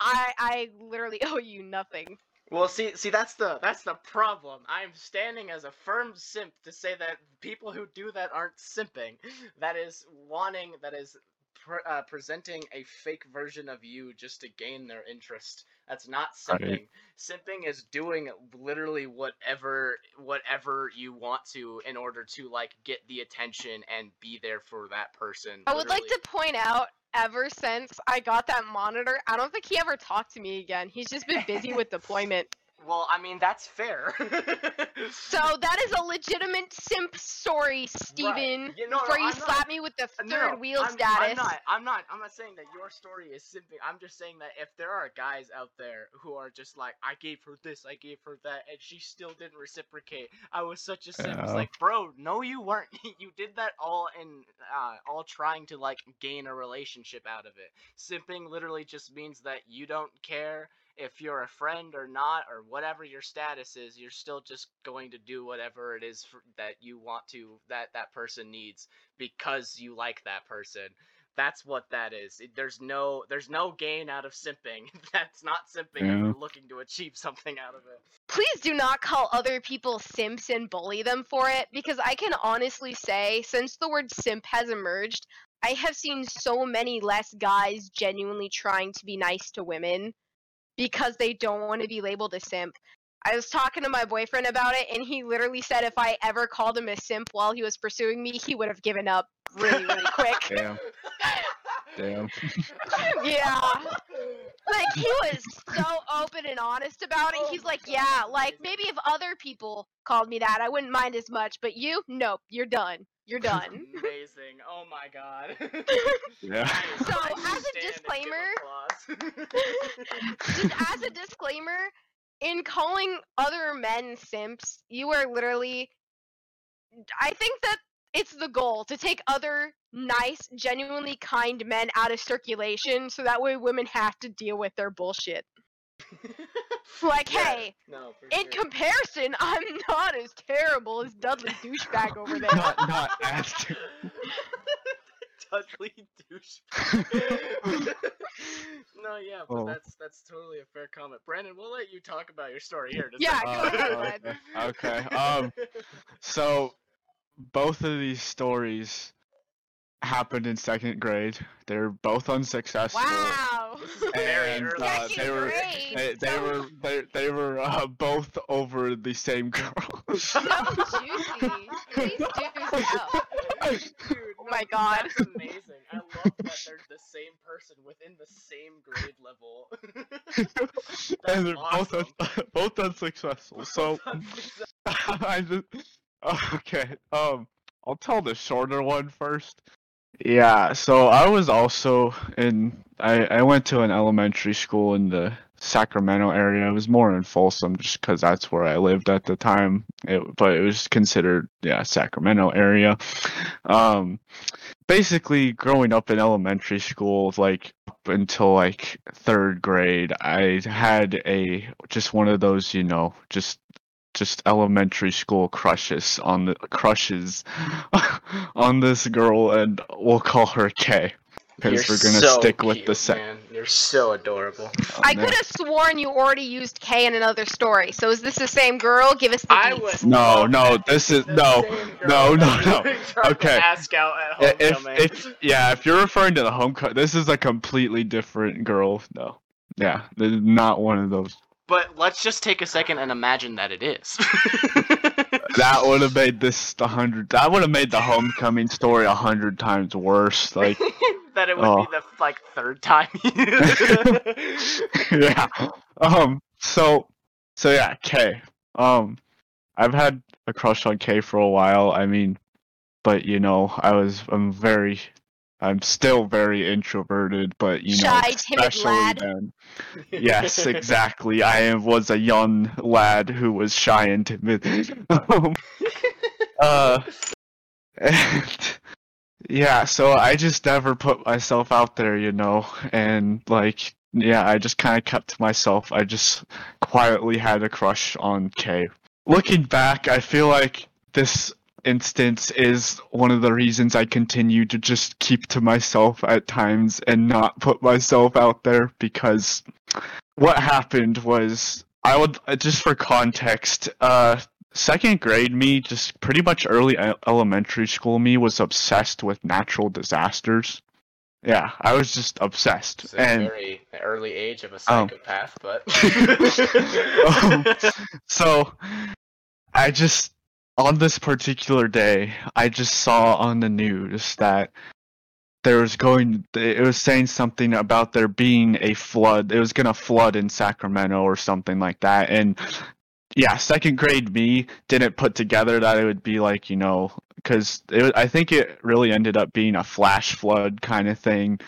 i i literally owe you nothing Well, see, see, that's the that's the problem. I'm standing as a firm simp to say that people who do that aren't simping. That is wanting, that is pre- uh, presenting a fake version of you just to gain their interest. That's not Right. simping. Simping is doing literally whatever whatever you want to in order to like get the attention and be there for that person. i would like to point out ever since i got that monitor i don't think he ever talked to me again he's just been busy with deployment Well, I mean that's fair. [laughs] so that is a legitimate simp story steven You know, before no, you I'm not- slap me with the third no, wheel I'm, status I'm not. I'm not. I'm not saying that your story is simping. I'm just saying that if there are guys out there who are just like, I gave her this, I gave her that, and she still didn't reciprocate. I was such a simp. It's like, bro, no, you weren't. [laughs] you did that all in, uh, all trying to like gain a relationship out of it. Simping literally just means that you don't care if you're a friend or not or whatever your status is you're still just going to do whatever it is for, that you want to that that person needs because you like that person That's what that is. It- There's no there's no gain out of simping. [laughs] That's not simping if Yeah. you're looking to achieve something out of it. Please do not call other people simps and bully them for it, because I can honestly say, since the word simp has emerged, I have seen so many less guys genuinely trying to be nice to women because they don't want to be labeled a simp. I was talking to my boyfriend about it, and he literally said if I ever called him a simp while he was pursuing me, he would have given up really, really quick. [laughs] Damn. Damn. [laughs] yeah. Like he was so open and honest about it. He's like, "Yeah, like maybe if other people called me that, I wouldn't mind as much, but you, nope, you're done. You're done." Amazing. Oh my god. [laughs] Yeah. So, as a stand and give disclaimer- [laughs] Just as a disclaimer, in calling other men simps, you are literally I think that it's the goal to take other nice, genuinely kind men out of circulation so that way women have to deal with their bullshit. [laughs] Like, Yeah, hey, no, for in sure. comparison, I'm not as terrible as Dudley douchebag over there. Not not as [laughs] Dudley douche. [laughs] no, yeah, but Oh. that's that's totally a fair comment. Brandon, we'll let you talk about your story here. Yeah, second. go ahead, Uh, bud. okay. Um. So, both of these stories happened in second grade. They're both unsuccessful. Wow. This is [laughs] And, uh, they were they, they so, were they, they were uh, both over the same girl. [laughs] so juicy. Please do [laughs] so. Dude, Oh my God. That's amazing. I love that they're the same person within the same grade level. and they're awesome. both un- both unsuccessful. So I just okay. Um, I'll tell the shorter one first. Yeah. So I was also in. I I went to an elementary school in the Sacramento area. It was more in Folsom, just because that's where I lived at the time. It, but it was considered yeah Sacramento area. Um, basically growing up in elementary school, like up until like third grade, I had a just one of those, you know, just just elementary school crushes on the crushes [laughs] on this girl, and we'll call her Kay because we're gonna so stick with the set. You're so adorable. Oh, I could have sworn you already used K in another story. So is this the same girl? Give us the I deets. would. No, no, this is no, no, no, no. you tried to Okay. Ask out at I- If, if yeah, if you're referring to the homecoming, this is a completely different girl. No, yeah, not one of those. But let's just take a second and imagine that it is. [laughs] That would have made this a hundred. That would have made the homecoming story a hundred times worse. Like, [laughs] that it would Oh. be the like third time. [laughs] yeah. Um. So, so yeah, Kay. Um, I've had a crush on Kay for a while. I mean, but you know, I was. I'm very. I'm still very introverted, but you know, Shy, timid especially lad. then. Yes, exactly. I was a young lad who was shy and timid. [laughs] Um, uh, and, [laughs] yeah, so I just never put myself out there, you know, and like, yeah, I just kind of kept to myself. I just quietly had a crush on Kay. Looking back, I feel like this instance is one of the reasons I continue to just keep to myself at times and not put myself out there because what happened was I would uh, just for context, uh second grade me, just pretty much early elementary school me was obsessed with natural disasters. Yeah, I was just obsessed. It's a and very early age of a Um. psychopath, but Um, [laughs] [laughs] so I just on this particular day, I just saw on the news that there was going it was saying something about there being a flood. It was going to flood in Sacramento or something like that and yeah, second grade me didn't put together that it would be like, you know, cuz I think it really ended up being a flash flood kind of thing.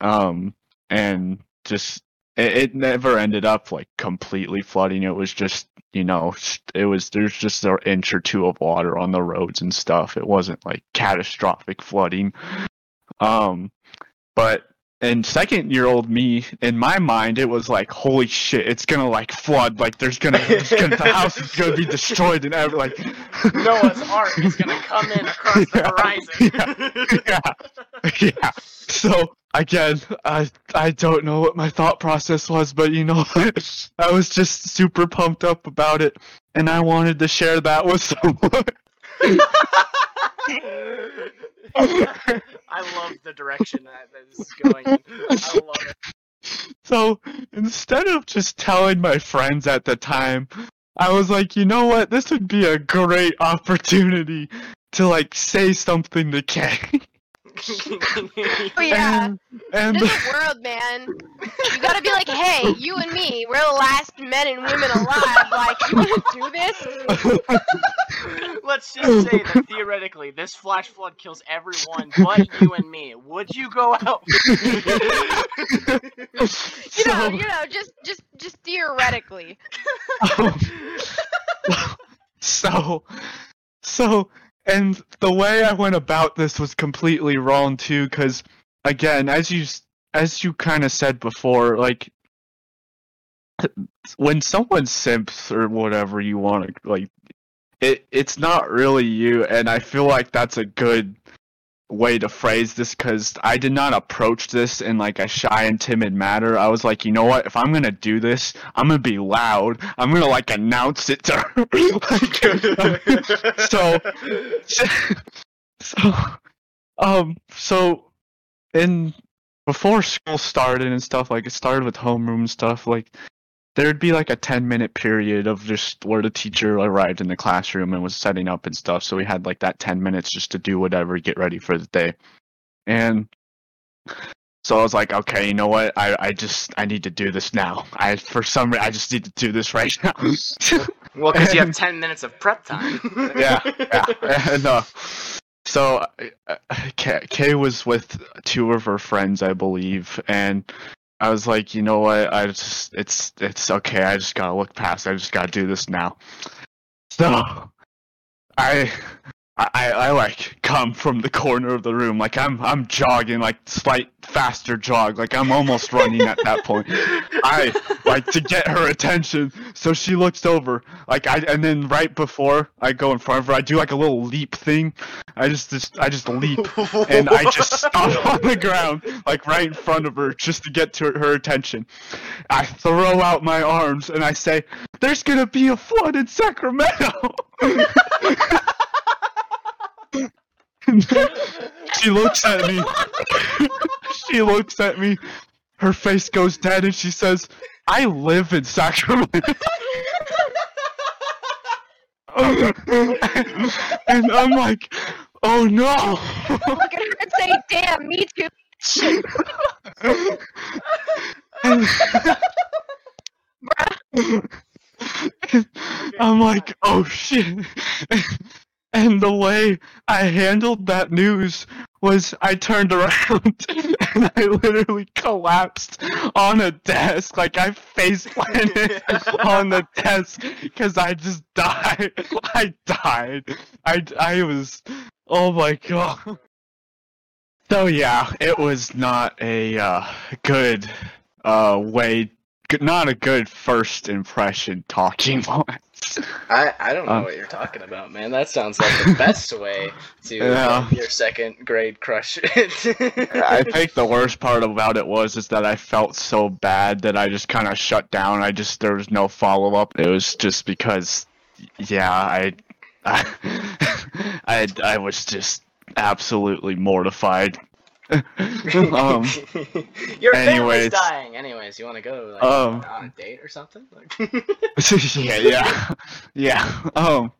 Um and just it, it never ended up like completely flooding. It was just you know it was there's just an inch or two of water on the roads and stuff. It wasn't like catastrophic flooding. Um, but and second year old me, in my mind, it was like, holy shit, it's gonna like flood, like there's gonna, it's gonna the house is gonna be destroyed and ever like [laughs] Noah's Ark is gonna come in across the [laughs] Yeah. horizon. yeah, yeah. So again, I I don't know what my thought process was, but you know, I was just super pumped up about it, and I wanted to share that with someone. [laughs] I love the direction that this is going. I love it. So instead of just telling my friends at the time, I was like, you know what? This would be a great opportunity to like say something to Kay. [laughs] [laughs] Oh yeah. And, and There's a world, man. You gotta be like, hey, you and me, we're the last men and women alive. Like, you wanna do this? [laughs] Let's just say that theoretically, this flash flood kills everyone but you and me. Would you go out? [laughs] You know, you know, just, just, just theoretically. Um, so, so, and the way I went about this was completely wrong too, because again, as you as you kind of said before, like [clears throat] when someone simps or whatever you want to like, it it's not really you, and I feel like that's a good way to phrase this because I did not approach this in like a shy and timid manner. I was like, you know what? If I'm gonna do this, I'm gonna be loud. I'm gonna like announce it to her. [laughs] Like, [laughs] so, so, um, so, in before school started and stuff, like it started with homeroom stuff, like there'd be like a 10 minute period of just where the teacher arrived in the classroom and was setting up and stuff. So we had like that 10 minutes just to do whatever, get ready for the day. And so I was like, okay, you know what? I, I just, I need to do this now. I, for some reason, I just need to do this right now. [laughs] well, because you have 10 minutes of prep time. [laughs] Yeah, yeah. [laughs] and uh, so uh, Kay, Kay was with two of her friends, I believe, and I was like, you know what? I just, it's, it's okay. I just gotta look past. it. I just gotta do this now. So, I, I, I like come from the corner of the room, like I'm, I'm jogging, like slight faster jog, like I'm almost running at that point. I like to get her attention, so she looks over, like I, and then right before I go in front of her, I do like a little leap thing. I just, just I just leap and I just [laughs] stop on the ground, like right in front of her, just to get to her, her attention. I throw out my arms and I say, "There's gonna be a flood in Sacramento." [laughs] she looks at me. she looks at me. Her face goes dead, and she says, "I live in Sacramento." and I'm like, "Oh no!" Look at her and say, damn, me too. Shit. I'm like, oh shit. And the way I handled that news was I turned around [laughs] and I literally collapsed on a desk. Like I face planted [laughs] on the desk because I just died. [laughs] I died. I, I was, oh my god. So yeah, it was not a uh, good uh, way not a good first impression talking [laughs] points. I, I don't know Um, what you're talking about, man. That sounds like the best way to [laughs] Yeah. your second grade crush. I [laughs] think the worst part about it was is that I felt so bad that I just kind of shut down. I just there was no follow up. It was just because, yeah, I, I, I, I was just absolutely mortified. [laughs] um, [laughs] Your anyways. family's dying. Anyways, you want to go like, Um. on a date or something? Like- [laughs] yeah, yeah, yeah. Um.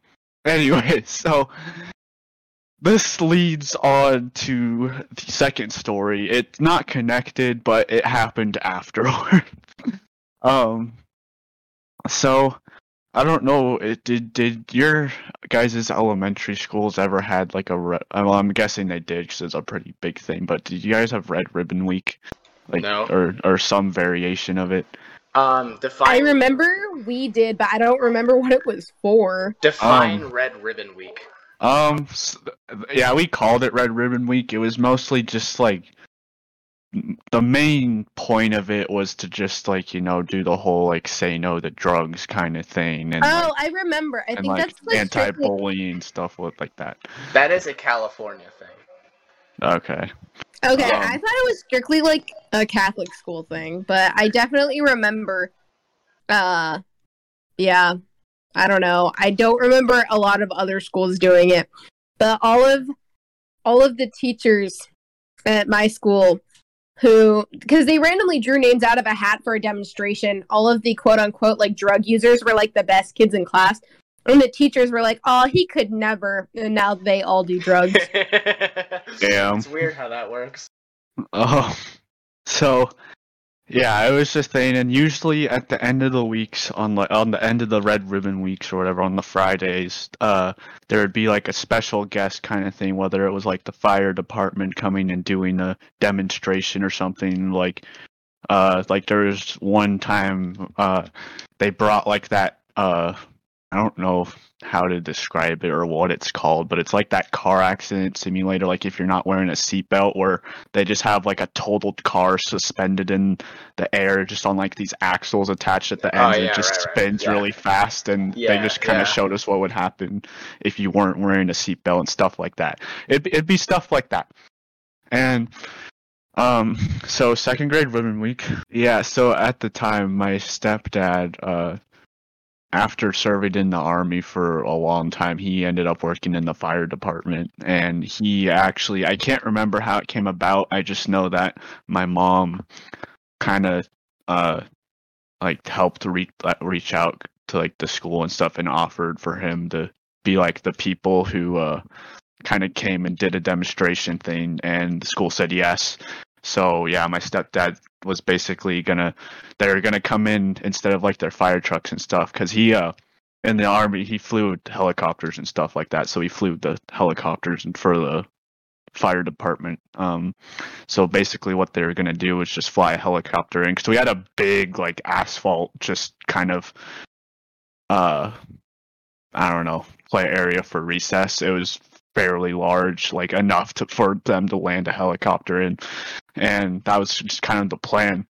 Anyway, so this leads on to the second story. It's not connected, but it happened afterward. um. So, I don't know. It did. Did your guys' elementary schools ever had like a? Re- well, I'm guessing they did because it's a pretty big thing. But did you guys have Red Ribbon Week? Like, No. or or some variation of it? um, define. I remember we did, but I don't remember what it was for. Define Um, Red Ribbon Week. Um, yeah, we called it Red Ribbon Week. It was mostly just like the main point of it was to just like you know do the whole like say no to drugs kind of thing and Oh, like, I remember. I and, think like that's like anti-bullying stuff with like that. That is a California thing. Okay. Okay, Um, I thought it was strictly like a Catholic school thing, but I definitely remember. Uh, yeah, I don't know. I don't remember a lot of other schools doing it, but all of all of the teachers at my school who because they randomly drew names out of a hat for a demonstration. All of the quote unquote like drug users were like the best kids in class. And the teachers were like oh he could never. And now they all do drugs. [laughs] Damn. It's weird how that works. Oh, so yeah, I was just saying, and usually at the end of the weeks, on like on the end of the red ribbon weeks or whatever, on the Fridays, uh, there would be like a special guest kind of thing, whether it was like the fire department coming and doing a demonstration or something. Like, uh, like there was one time, uh, they brought like that, uh, I don't know how to describe it or what it's called, but it's like that car accident simulator. Like if you're not wearing a seatbelt, where they just have like a totaled car suspended in the air, just on like these axles attached at the Oh, ends. and yeah, it just right, right. spins Yeah. really fast, and they just kind yeah. of showed us what would happen if you weren't wearing a seatbelt and stuff like that. It'd, be- it'd be stuff like that, and. Um, so second grade ribbon week. Yeah, so at the time my stepdad, uh, after serving in the army for a long time, he ended up working in the fire department. And he actually, I can't remember how it came about. I just know that my mom kind of, uh, like helped reach reach out to like the school and stuff and offered for him to be like the people who uh kind of came and did a demonstration thing and the school said yes so yeah my stepdad was basically gonna they were gonna come in instead of like their fire trucks and stuff because he uh in the army he flew helicopters and stuff like that so he flew the helicopters and for the fire department um so basically what they were gonna do was just fly a helicopter in because we had a big like asphalt just kind of uh i don't know play area for recess. It was fairly large like enough to for them to land a helicopter in and that was just kind of the plan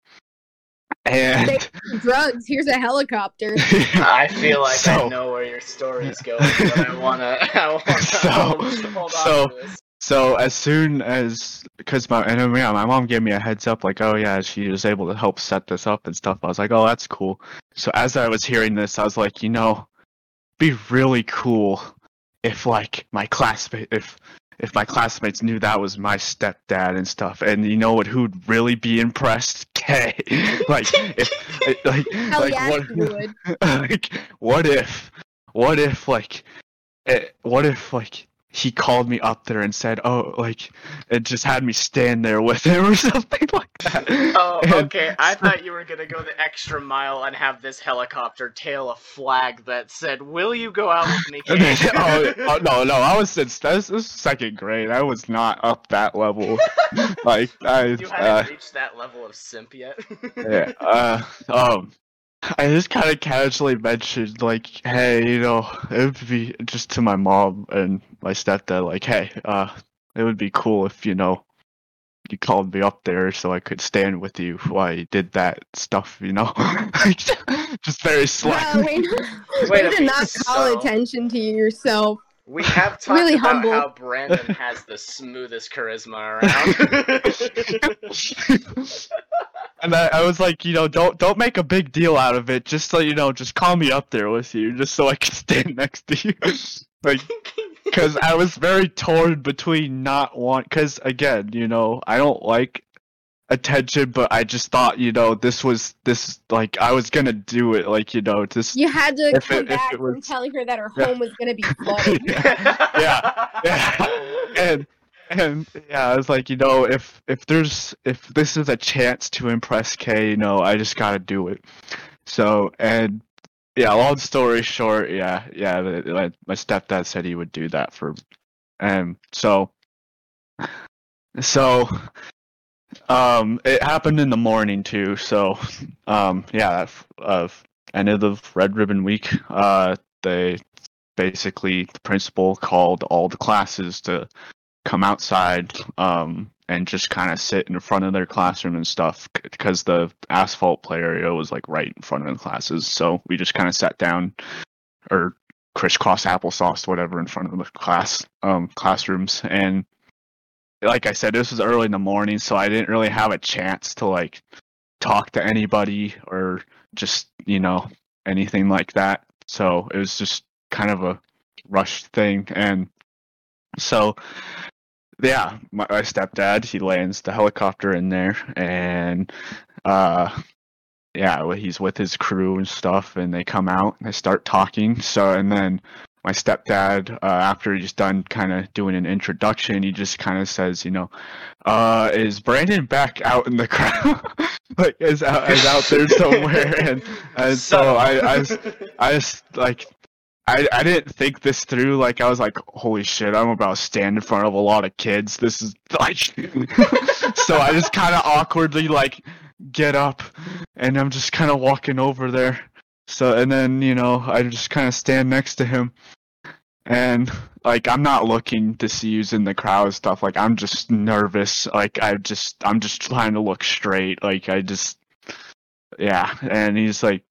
and drugs. Here's a helicopter. [laughs] I feel like I know where your story's going, but I wanna, [laughs] I wanna [laughs] So- hold on so- to this. So as soon as, because my and yeah, my mom gave me a heads up, like, oh yeah, she was able to help set this up and stuff. I was like, oh, that's cool. So as I was hearing this, I was like, you know, be really cool if like my classmate, if if my classmates knew that was my stepdad and stuff, and you know what, who'd really be impressed? [laughs] Kay, like, if, [laughs] like, Hell like yeah, what, [laughs] like what if what if like eh, what if like he called me up there and said oh like it just had me stand there with him [laughs] or something like that Oh, And- okay. I thought you were gonna go the extra mile and have this helicopter tail a flag that said, "Will you go out with me?" [laughs] Kate?" oh, oh, no no i was in this was second grade i was not up that level [laughs] like i you uh, haven't reached that level of simp yet. yeah, uh, um, I just kind of casually mentioned, like, hey, you know, it would be just to my mom and my stepdad, like, hey, uh, it would be cool if, you know, you called me up there so I could stand with you while you did that stuff, you know? [laughs] Just very No, sly. we, Wait way a not call so- attention to yourself. We have [laughs] talked Really about humble. how Brandon [laughs] has the smoothest charisma around. [laughs] and I, I was like, you know, don't don't make a big deal out of it. Just so you know, just call me up there with you, just so I can stand next to you. like, because I was very torn between not want. Because again, you know, I don't like attention, but I just thought, you know, this was this like I was gonna do it. Like, you know, just You had to come it- back it from telling her that her Yeah. home was to be [laughs] flooded. yeah, yeah. and and yeah, I was like, you know, if if there's if this is a chance to impress Kay, you know, I just gotta do it. So and yeah, long story short, yeah, yeah, my stepdad said he would do that for, and so so um it happened in the morning too. So um yeah, end of the red ribbon week, uh they basically the principal called all the classes to come outside um and just kind of sit in front of their classroom and stuff because the asphalt play area was like right in front of the classes. So we just kind of sat down or crisscross applesauce, whatever, in front of the class um, classrooms. And like I said, this was early in the morning, so I didn't really have a chance to like talk to anybody or just you know anything like that. So it was just kind of a rushed thing, and so yeah, my, my stepdad he lands the helicopter in there, and uh, yeah, he's with his crew and stuff, and they come out and they start talking. So and then my stepdad, uh, after he's done kind of doing an introduction, he just kind of says, you know, uh, is Brandon back out in the [laughs] crowd? like is out is out there [laughs] somewhere? and and so I I was, I just like I, I didn't think this through. Like I was like, holy shit, I'm about to stand in front of a lot of kids. This is [laughs] like, so I just kind of awkwardly like get up, and I'm just kind of walking over there. So and then you know I just kind of stand next to him, and like I'm not looking to see who's in the crowd and stuff. Like I'm just nervous. Like I just I'm just trying to look straight. Like I just yeah. And he's like,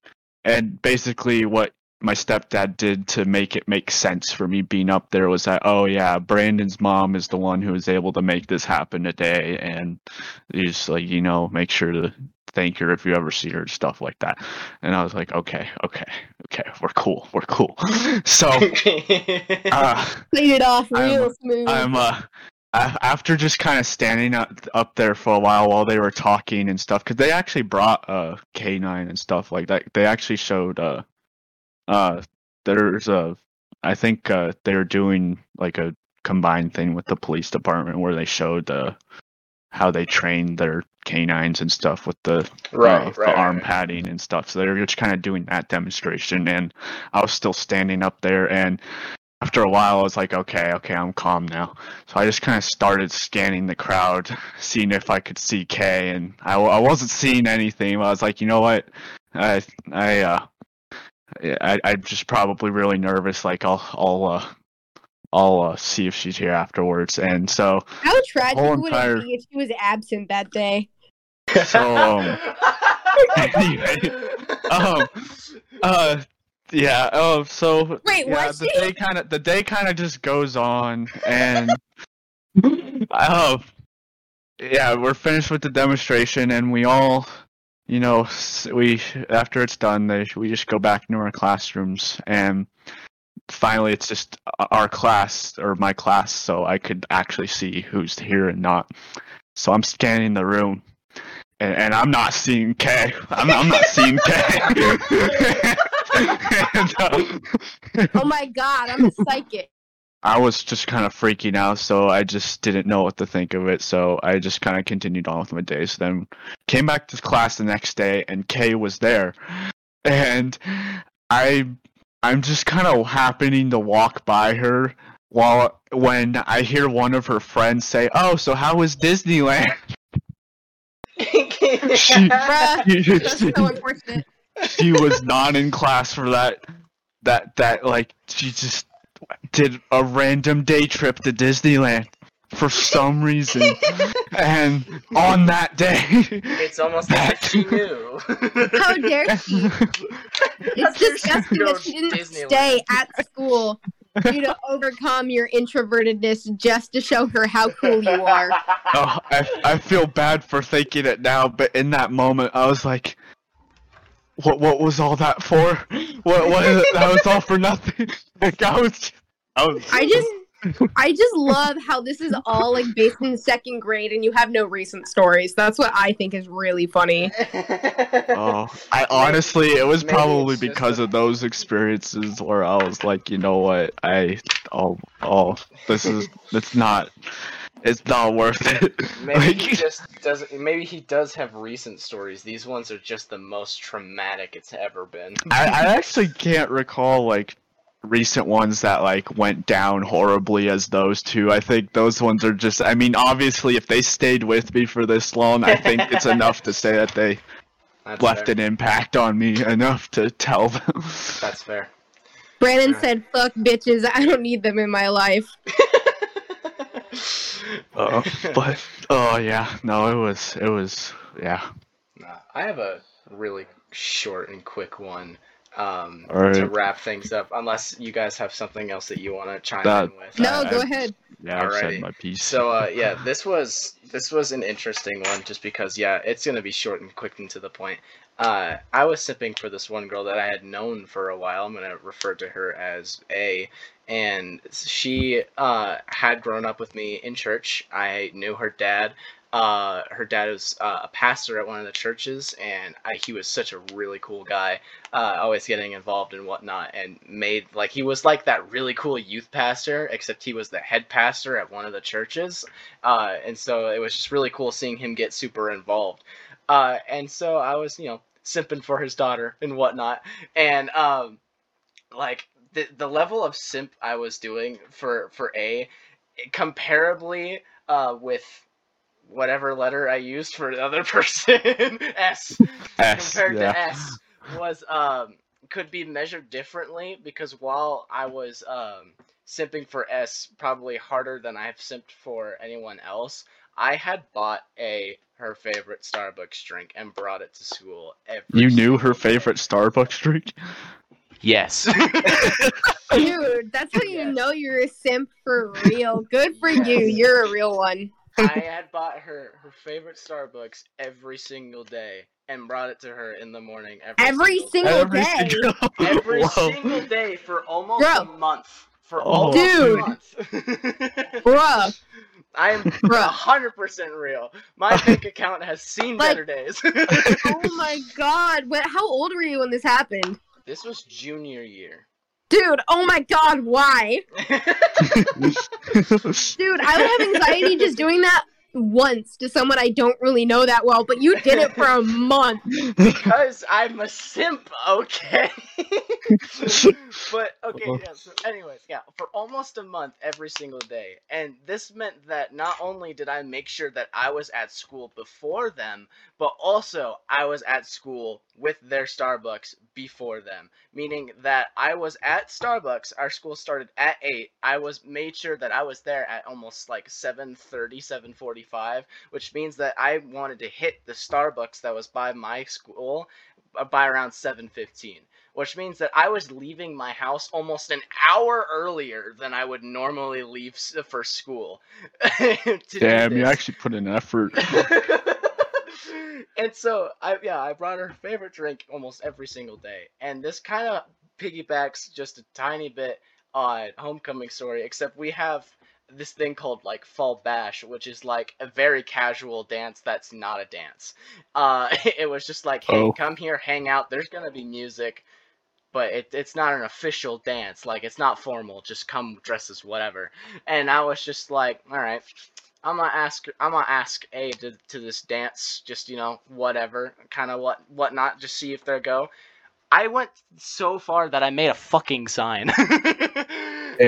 and basically what my stepdad did to make it make sense for me being up there was that oh yeah brandon's mom is the one who was able to make this happen today and he's like you know make sure to thank her if you ever see her stuff like that and i was like okay okay okay we're cool we're cool [laughs] so [laughs] uh, Played it off I'm- real smooth. I'm uh after just kind of standing up up there for a while while they were talking and stuff because they actually brought uh K9 and stuff like that. They actually showed uh uh there's a I think uh they're doing like a combined thing with the police department where they showed the how they train their canines and stuff with the Right, uh, the right, arm right. padding and stuff. So they're just kind of doing that demonstration, and I was still standing up there. And after a while, I was like, okay, okay, I'm calm now. So I just kind of started scanning the crowd, [laughs] seeing if I could see Kay, and I, I wasn't seeing anything. I was like, you know what, I I uh. I, I'm just probably really nervous. Like I'll, I'll, uh, I'll uh, see if she's here afterwards. And so, How tragic whole would entire- it be if she was absent that day? so um, [laughs] [laughs] anyway, um, uh, yeah. Oh, so Wait, yeah, was the she? day kind of the day kind of just goes on, and oh, [laughs] yeah, we're finished with the demonstration, and we all, you know, we after it's done, they we just go back into our classrooms, and finally, it's just our class or my class, so I could actually see who's here and not. So I'm scanning the room, and, and I'm not seeing Kay. I'm, I'm not seeing Kay. [laughs] [laughs] and, uh, Oh my god, I'm a psychic. I was just kind of freaking out, so I just didn't know what to think of it. So I just kind of continued on with my day. So then came back to class the next day, and Kay was there, and I I'm just kind of happening to walk by her while when I hear one of her friends say, "Oh, so how was Disneyland?" [laughs] She- Bruh, that's [laughs] so unfortunate. she was not in class for that that that like she just did a random day trip to Disneyland for some reason [laughs] and on that day it's almost as if she knew. How dare [laughs] she? It's disgusting that she didn't stay at school you to [laughs] overcome your introvertedness just to show her how cool you are. oh, I, I feel bad for thinking it now but in that moment I was like what what was all that for what what that was all for nothing [laughs] like I was I was I just I just love how this is all like based in second grade and you have no recent stories. That's what I think is really funny. [laughs] Oh, I honestly, it was probably because a- of those experiences where I was like, you know what, I, oh, oh, this is, it's not, it's not worth it. [laughs] Maybe Like, he just doesn't. Maybe he does have recent stories. These ones are just the most traumatic it's ever been. I, I actually can't recall like recent ones that like went down horribly as those two. I think those ones are just. I mean, obviously, if they stayed with me for this long, I think it's [laughs] enough to say that they That's left fair. an impact on me enough to tell them. That's fair. Brandon said, "Fuck bitches, I don't need them in my life." [laughs] Uh, but oh yeah, no, it was it was yeah. Nah, I have a really short and quick one um, All to wrap things up, unless you guys have something else that you want to chime That- in with. No, Uh, go ahead. Yeah, I've said my piece. So uh, yeah, this was this was an interesting one just because yeah, it's gonna be short and quick and to the point. Uh, I was simping for this one girl that I had known for a while. I'm gonna refer to her as A, and she uh, had grown up with me in church. I knew her dad. Uh, her dad was uh, a pastor at one of the churches, and I, he was such a really cool guy. Uh, always getting involved and whatnot, and made like he was like that really cool youth pastor, except he was the head pastor at one of the churches. Uh, and so it was just really cool seeing him get super involved. Uh, and so I was, you know, simping for his daughter and whatnot, and um, like the the level of simp I was doing for for A, comparably uh, with whatever letter I used for the other [laughs] person, S S, compared yeah. to S was um could be measured differently because while I was um simping for S probably harder than I've simped for anyone else, I had bought a her favorite Starbucks drink and brought it to school every You knew her day. favorite Starbucks drink? Yes. [laughs] Dude, that's how you Yes. know you're a simp for real. Good for you. You're a real one. I had bought her her favorite Starbucks every single day and brought it to her in the morning every, Every single single Every day. single- [laughs] every Whoa. single day for almost a month. For Oh. almost Dude. a month. [laughs] Bruh. I am Bruh. hundred percent real. My bank account has seen Like- better days. Oh my god. What how old were you when this happened? This was junior year. Dude, oh my god, why? [laughs] Dude, I would have anxiety just doing that once to someone I don't really know that well, but you did it for a [laughs] month. because I'm a simp, okay? [laughs] but okay, yeah. So, anyways, yeah, for almost a month every single day, and this meant that not only did I make sure that I was at school before them, but also I was at school with their Starbucks before them. Meaning that I was at Starbucks. Our school started at eight. I was made sure that I was there at almost like 7:30, 7:45 which means that I wanted to hit the Starbucks that was by my school uh, by around 7:15, which means that I was leaving my house almost an hour earlier than I would normally leave for school. [laughs] Damn, you actually put in effort. [laughs] and so I yeah, I brought her favorite drink almost every single day. And this kind of piggybacks just a tiny bit on homecoming story, except we have this thing called like fall bash, which is like a very casual dance that's not a dance. Uh, [laughs] it was just like, hey, Oh. come here, hang out. There's gonna be music, but it, it's not an official dance. Like it's not formal. Just come dressed as whatever. And I was just like, all right, I'm gonna ask. I'm gonna ask A to, to this dance. Just you know, whatever, kind of what whatnot. Just see if they go. I went so far that I made a fucking sign. [laughs]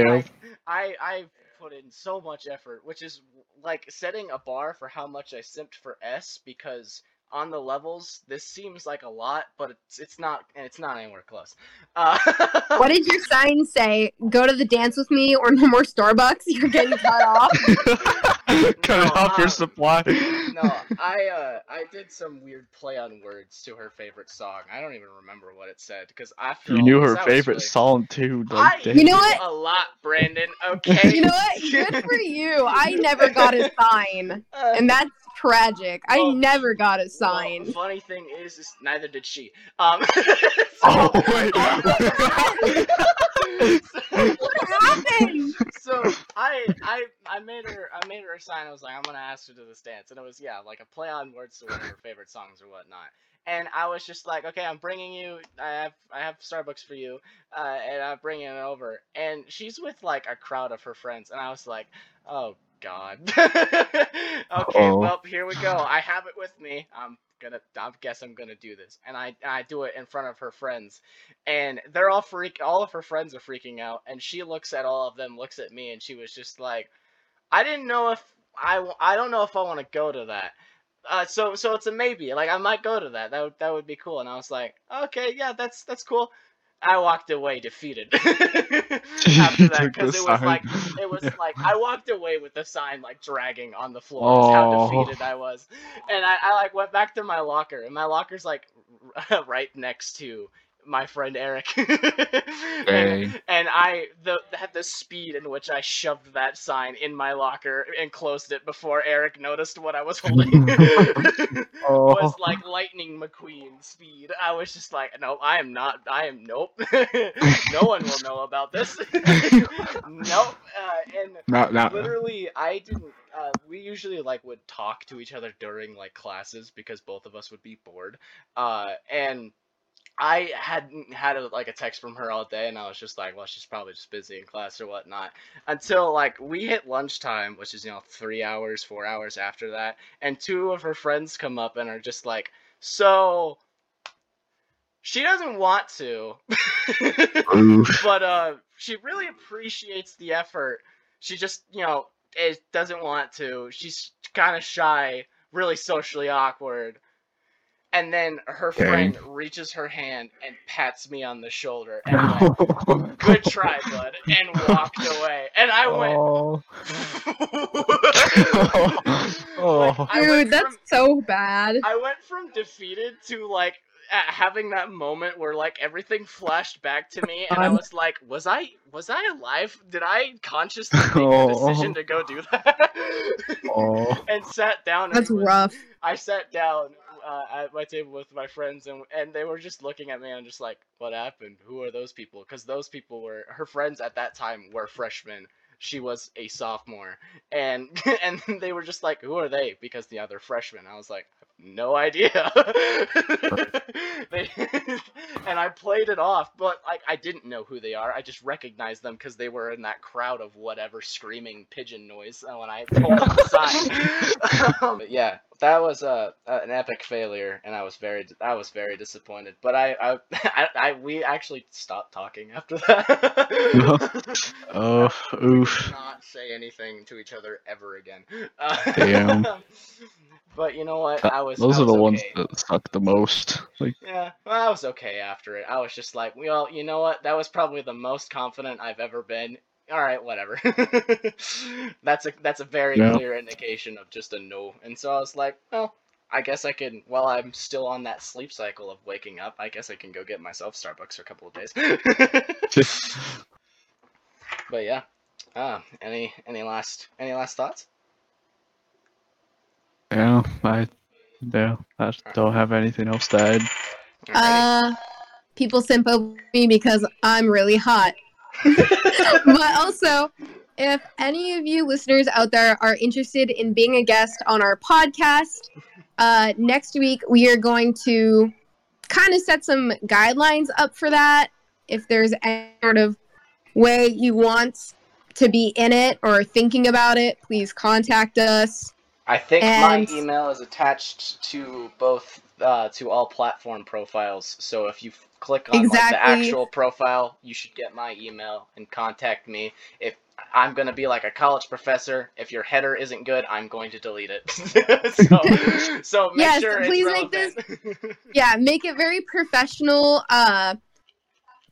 Like, I I put in so much effort, which is like setting a bar for how much I simped for S because on the levels this seems like a lot, but it's it's not and it's not anywhere close. Uh, [laughs] What did your sign say? Go to the dance with me or no more Starbucks? You're getting cut off. [laughs] Cut No, off your uh, supply. No, I uh I did some weird play on words to her favorite song. I don't even remember what it said because after You all knew this, her favorite really- song too. I You know what? A lot, Brandon. [laughs] Okay. You know what? Good for you. I never got a sign. Uh, [laughs] And that's tragic. I never got a well, sign. the funny thing is, is neither did she. Um. [laughs] Oh wait. [laughs] What happened? so I I I made her I made her a sign. I was like, I'm gonna ask her to this dance, and it was yeah, like a play on words to one of her favorite songs or whatnot. And I was just like, okay, I'm bringing you. I have I have Starbucks for you, uh, and I'm bringing it over. And she's with like a crowd of her friends, and I was like, oh god. [laughs] okay, Uh-oh. well here we go. I have it with me. I'm gonna. I guess I'm gonna do this, and I I do it in front of her friends, and they're all freak. All of her friends are freaking out, and she looks at all of them, looks at me, and she was just like, I didn't know if I I don't know if I want to go to that. Uh, so so it's a maybe. Like I might go to that. That would that would be cool. And I was like, okay, yeah, that's that's cool. I walked away defeated [laughs] [laughs] after that because it was sign. like it was like I walked away with the sign like dragging on the floor. That's how Oh. defeated I was, and I, I like went back to my locker, and my locker's like [laughs] right next to my friend Eric. [laughs] and, and I the had the speed in which I shoved that sign in my locker and closed it before Eric noticed what I was [laughs] holding. [laughs] Oh. was like lightning McQueen speed. I was just like, nope, I am not. I am nope. no one will know about this. nope. Uh, and Not, not. literally, I didn't. Uh, we usually like would talk to each other during like classes because both of us would be bored. Uh, and I hadn't had a, like a text from her all day, and I was just like, well, she's probably just busy in class or whatnot. Until like we hit lunchtime, which is you know three hours, four hours after that, and two of her friends come up and are just like, so she doesn't want to, [laughs] but uh, she really appreciates the effort. She just you know it doesn't want to. She's kind of shy, really socially awkward. And then her Dang. friend reaches her hand and pats me on the shoulder and went, [laughs] "Good try, bud," and walked away. And I went, Oh. [laughs] [laughs] Like, oh. I went Dude, that's from- so bad. I went from defeated to like uh, having that moment where like everything flashed back to me, and I was like, "Was I was I alive? Did I consciously make the Oh. decision to go do that?" Oh. and sat down. That's and was- rough. I sat down uh, at my table with my friends, and and they were just looking at me and just like, "What happened? Who are those people?" Because those people were her friends at that time were freshmen. She was a sophomore, and [laughs] and they were just like, "Who are they?" Because the other freshmen. I was like, "No idea." [laughs] they, [laughs] and I played it off, but like I didn't know who they are. I just recognized them because they were in that crowd of whatever screaming pigeon noise uh, when I pulled up the sign. Um, but yeah, that was uh, uh, an epic failure, and I was very I was very disappointed. But I I, [laughs] I, I we actually stopped talking after that. [laughs] Oh, [laughs] oof. Not say anything to each other ever again. Uh, Damn. But you know what? That- I was. Those I are the was ones that suck the most. Like, Yeah, well, I was okay after it. I was just like, well, you know what? That was probably the most confident I've ever been. All right, whatever. [laughs] that's a that's a very Yeah. clear indication of just a no. And so I was like, well, I guess I can. While I'm still on that sleep cycle of waking up, I guess I can go get myself Starbucks for a couple of days. [laughs] but yeah, ah, any any last any last thoughts? yeah, I, yeah, I don't have anything else to add. Uh, people simp over me because I'm really hot. [laughs] but also, if any of you listeners out there are interested in being a guest on our podcast, uh, next week we are going to kind of set some guidelines up for that. If there's any sort of way you want to be in it or thinking about it, please contact us. I think And- my email is attached to both uh, to all platform profiles. So if you click on like, the actual profile, you should get my email and contact me. If I'm gonna be like a college professor, if your header isn't good, I'm going to delete it. [laughs] so, [laughs] so make Yes, sure please it's make this- [laughs] yeah make it very professional uh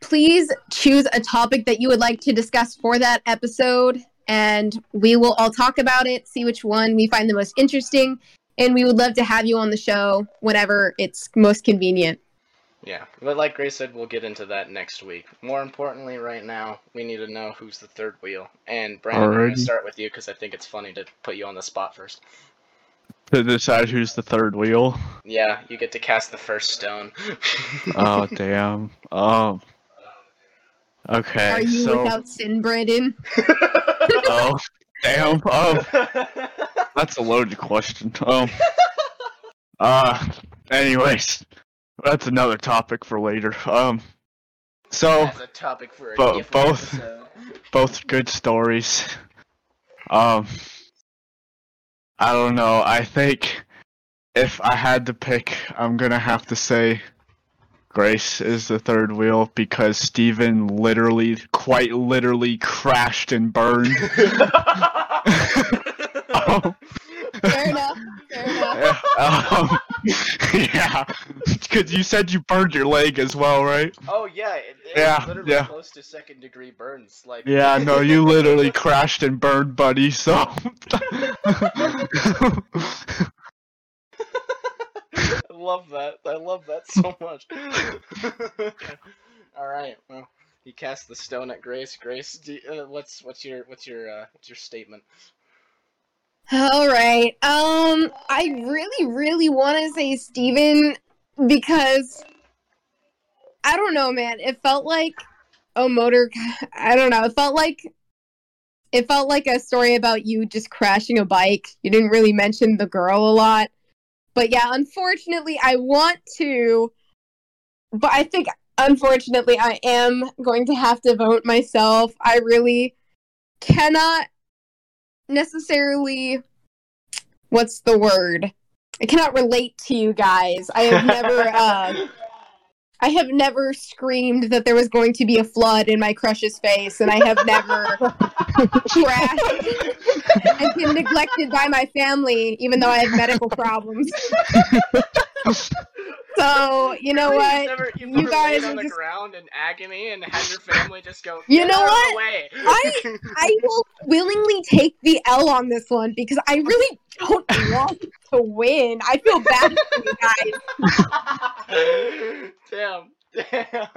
please choose a topic that you would like to discuss for that episode and we will all talk about it see which one we find the most interesting and we would love to have you on the show whenever it's most convenient Yeah, but like Grace said, we'll get into that next week. More importantly, right now, we need to know who's the third wheel. And Brandon, I'm gonna Alrighty. start with you because I think it's funny to put you on the spot first. To decide who's the third wheel. Yeah, you get to cast the first stone. [laughs] Oh damn. Um. Okay. are you so. without sin brandon [laughs] oh damn. Oh, That's a loaded question. Um. [laughs] Uh. Anyways, that's another topic for later. Um. So That's a topic for a Bo- different both. episode. [laughs] both good stories. Um. I don't know. I think if I had to pick, I'm gonna have to say Grace is the third wheel because Steven literally, quite literally, crashed and burned. [laughs] [laughs] Um, fair enough fair enough um, yeah, because you said you burned your leg as well, right? Oh yeah, it, it's Yeah, literally yeah. close to second degree burns. Like Yeah, no, you literally [laughs] crashed and burned, buddy. So. I love that. I love that so much. [laughs] All right. Well, he cast the stone at Grace. Grace, uh, what's what's your what's your uh, what's your statement? All right. Um, I really, really want to say Steven because I don't know, man. It felt like a motor. [laughs] I don't know. It felt like it felt like a story about you just crashing a bike. You didn't really mention the girl a lot, but yeah. Unfortunately, I want to, but I think unfortunately I am going to have to vote myself. I really cannot necessarily what's the word? I cannot relate to you guys. I have never [laughs] uh i have never screamed that there was going to be a flood in my crush's face and i have never [laughs] crashed and been neglected by my family even though i have medical problems [laughs] so [laughs] you know You've what never, you've you never guys laid on are the just ground in agony and had your family just go. You know out what? the way." I- I will willingly take the L on this one because I really don't want to win. I feel bad for you guys. [laughs] Damn. Damn.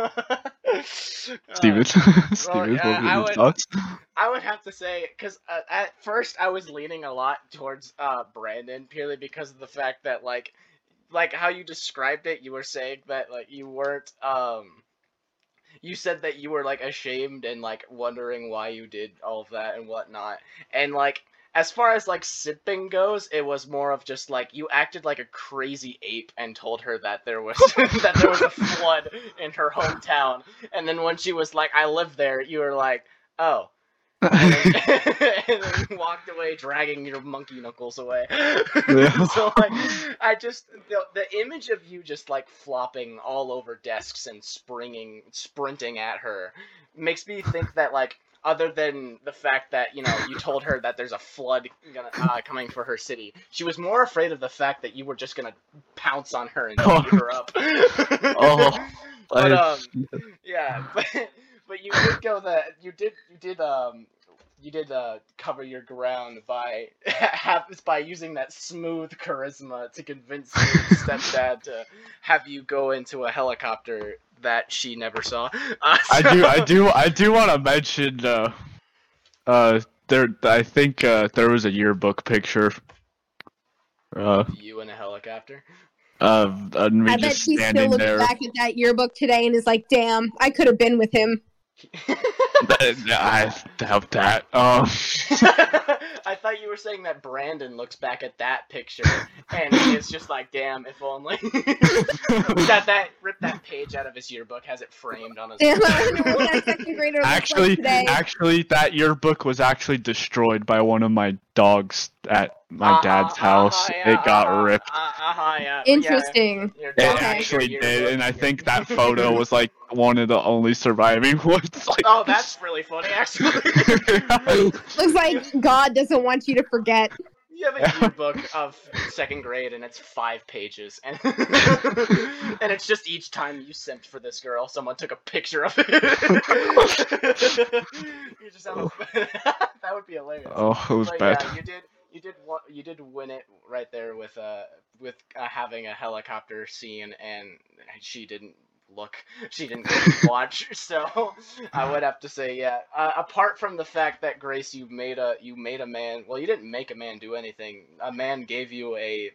Steven, Uh, [laughs] Steven, yeah, I would- thoughts? I would have to say, because uh, at first I was leaning a lot towards uh, Brandon purely because of the fact that, like, like how you described it, you were saying that like you weren't, um, you said that you were like ashamed and like wondering why you did all of that and whatnot, and like as far as like simping goes, it was more of just like you acted like a crazy ape and told her that there was [laughs] that there was a flood in her hometown, and then when she was like, "I live there," you were like, "Oh." And [laughs] then, and then walked away dragging your monkey knuckles away. Yeah. [laughs] so like, I just the, the image of you just like flopping all over desks and springing, sprinting at her, makes me think that like. Other than the fact that you know you told her that there's a flood gonna, uh, coming for her city, she was more afraid of the fact that you were just gonna pounce on her and [laughs] beat her up. Oh, but um, yeah, but but you did go that you did you did um you did uh cover your ground by [laughs] have by using that smooth charisma to convince your [laughs] stepdad to have you go into a helicopter that she never saw. Uh, [laughs] I do, I do, I do want to mention. Uh, uh, there, I think uh, there was a yearbook picture. Uh, You in a helicopter. of uh, me I bet just he still standing looks there. back at that yearbook today and is like, "Damn, I could have been with him." I doubt that. Um, [laughs] I thought you were saying that Brandon looks back at that picture and he is just like, "Damn, if only." Got [laughs] that ripped that page out of his yearbook, has it framed on his. Damn, I wonder what that second grader actually, like today. actually, that yearbook was actually destroyed by one of my dogs at my Uh-huh, dad's uh-huh, house. yeah, it got uh-huh, ripped. Uh, uh-huh, yeah, Interesting. Yeah, It dog Okay. ate your actually yearbook, did, and I think that [laughs] photo was like one of the only surviving [laughs] ones. Like, Oh, that's really funny, actually. [laughs] Looks like God doesn't want you to forget. You have a yearbook of second grade, and it's five pages, and and it's just each time you simped for this girl, someone took a picture of it. you just have a, that would be hilarious. oh, it was but bad. yeah, you did you did you did win it right there with uh with uh, having a helicopter scene, and she didn't look, she didn't [laughs] watch. So I would have to say, yeah. Uh, apart from the fact that Grace, you made a you made a man. Well, you didn't make a man do anything. A man gave you a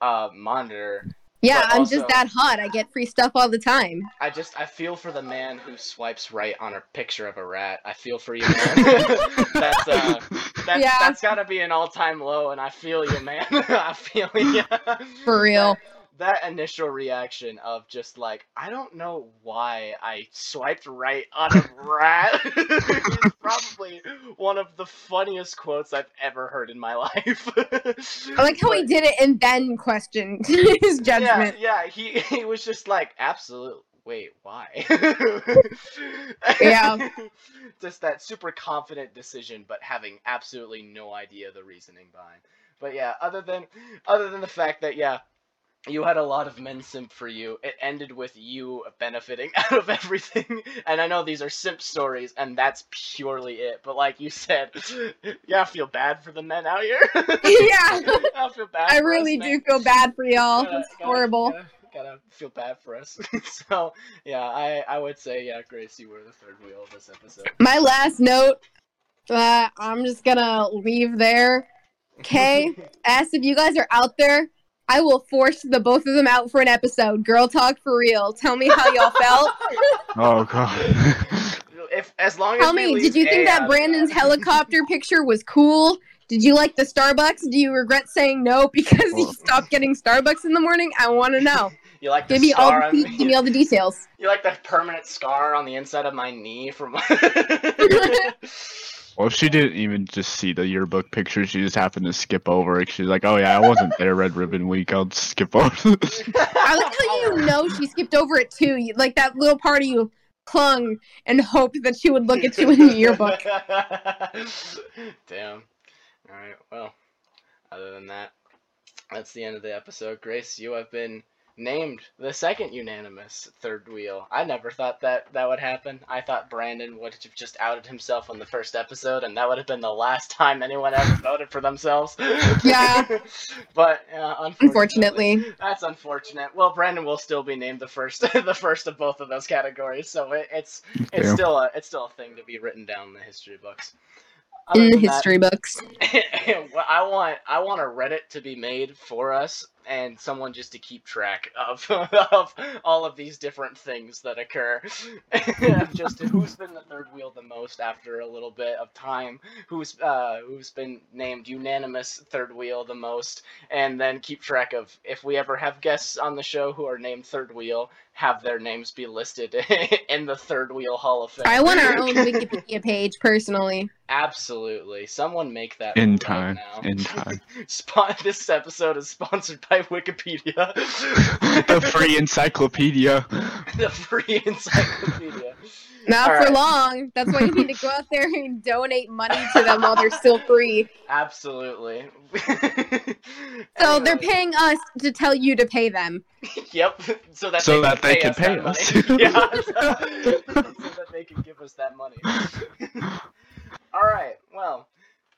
uh, monitor. Yeah, But I'm also- just that hot. I get free stuff all the time. I just I feel for the man who swipes right on a picture of a rat. I feel for you, man. [laughs] [laughs] that's uh that's, Yeah. that's gotta be an all time low, and I feel you, man. [laughs] I feel you. For real. That, that initial reaction of just like, I don't know why I swiped right on a [laughs] rat [laughs] is probably one of the funniest quotes I've ever heard in my [laughs] life. I like how he did it and then questioned his judgment. Yeah, yeah, he he was just like, absolute. Wait, why? Yeah. just that super confident decision, but having absolutely no idea the reasoning behind. But yeah, other than other than the fact that yeah, you had a lot of men simp for you. It ended with you benefiting [laughs] out of everything. And I know these are simp stories, and that's purely it. But like you said, [laughs] yeah, I feel bad for the men out here. [laughs] yeah, I feel bad. I really us, do feel bad for y'all. Gotta- It's gotta- horrible. Gotta, gotta feel bad for us. so yeah, I I would say yeah, Grace, you were the third wheel of this episode. My last note that I'm just gonna leave there. Okay, ask if you guys are out there. I will force the both of them out for an episode. Girl talk for real. Tell me how y'all felt. [laughs] Oh god. if as long Tell as we me, leave did you A think that out of Brandon's helicopter [laughs] picture was cool? Did you like the Starbucks? Do you regret saying no because you stopped getting Starbucks in the morning? I want to know. [laughs] You like the Give me all scar the on give me all the details. You like the permanent scar on the inside of my knee from. Well, she didn't even just see the yearbook picture. She just happened to skip over it. She's like, "Oh yeah, I wasn't there Red Ribbon Week. I'll just skip over." [laughs] [laughs] I like how you know she skipped over it too. You, like that little part of you clung and hoped that she would look at you in the yearbook. [laughs] Damn. All right. Well, other than that, that's the end of the episode. Grace, you have been named the second unanimous third wheel. I never thought that that would happen. I thought Brandon would have just outed himself on the first episode, and that would have been the last time anyone ever [laughs] voted for themselves. Yeah. [laughs] but uh, unfortunately, Unfortunately. that's unfortunate. Well, Brandon will still be named the first, [laughs] the first of both of those categories. So it, it's it's Damn. still a it's still a thing to be written down in the history books. Other In the than that, history books. I want I want a Reddit to be made for us and someone just to keep track of [laughs] of all of these different things that occur. [laughs] just who's been the third wheel the most after a little bit of time, who's uh who's been named unanimous third wheel the most, and then keep track of if we ever have guests on the show who are named third wheel, have their names be listed [laughs] in the third wheel hall of fame. I want our own Wikipedia page personally. Absolutely. Someone make that in right time. now. In time. Spon- this episode is sponsored by Wikipedia. the free encyclopedia. the free encyclopedia. Not All for right. long. That's why you need to go out there and donate money to them while they're still free. Absolutely. So they're paying us to tell you to pay them. Yep. So that So they that they can can pay us. pay us. [laughs] yeah. so that they can give us that money. [laughs] All right. Well.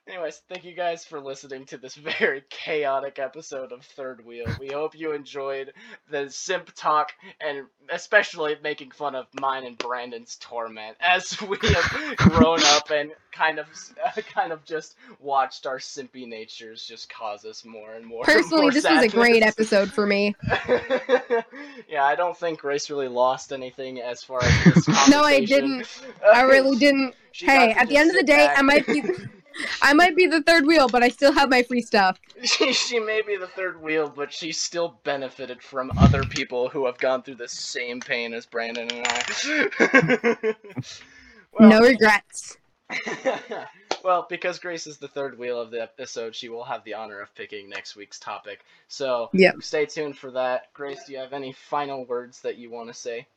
Anyways, thank you guys for listening to this [laughs] very chaotic episode of Third Wheel. We [laughs] hope you enjoyed the simp talk and especially making fun of mine and Brandon's torment as [laughs] we have grown up and kind of uh, kind of just watched our simpy natures just cause us more and more. Personally, more this was a great episode for me. yeah, I don't think Grace really lost anything as far as this No, I didn't. I really didn't. She Hey, at the end of the day, back. I might be I might be the third wheel, but I still have my free stuff. she, she may be the third wheel, but she still benefited from other people who have gone through the same pain as Brandon and I. [laughs] well, no regrets. [laughs] well, because Grace is the third wheel of the episode, she will have the honor of picking next week's topic. So Yep. stay tuned for that. Grace, do you have any final words that you want to say?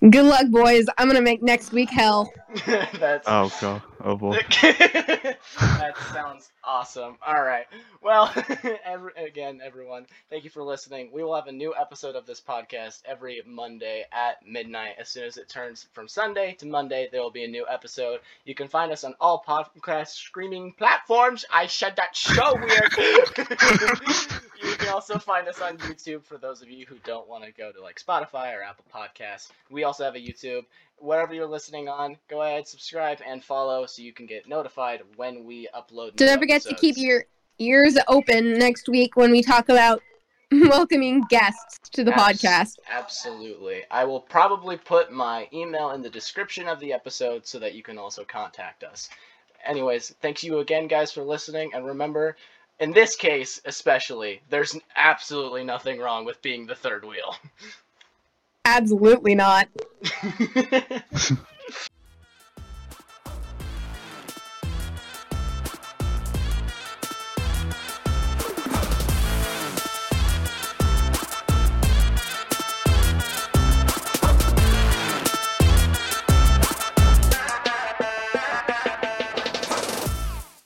Good luck, boys. I'm gonna make next week hell. [laughs] That's Oh god. Oh boy. [laughs] that sounds awesome. All right. Well, [laughs] every, again, everyone, thank you for listening. We will have a new episode of this podcast every Monday at midnight. As soon as it turns from Sunday to Monday, there will be a new episode. You can find us on all podcast streaming platforms. I said that so weird. You can also find us on YouTube for those of you who don't want to go to like Spotify or Apple Podcasts. We also have a YouTube whatever you're listening on, go ahead, subscribe, and follow so you can get notified when we upload. new Don't forget to keep your ears open next week when we talk about [laughs] welcoming guests to the Abs- podcast. Absolutely. I will probably put my email in the description of the episode so that you can also contact us. Anyways, thanks you again, guys, for listening, and remember. In this case, especially, there's absolutely nothing wrong with being the third wheel. Absolutely not. [laughs]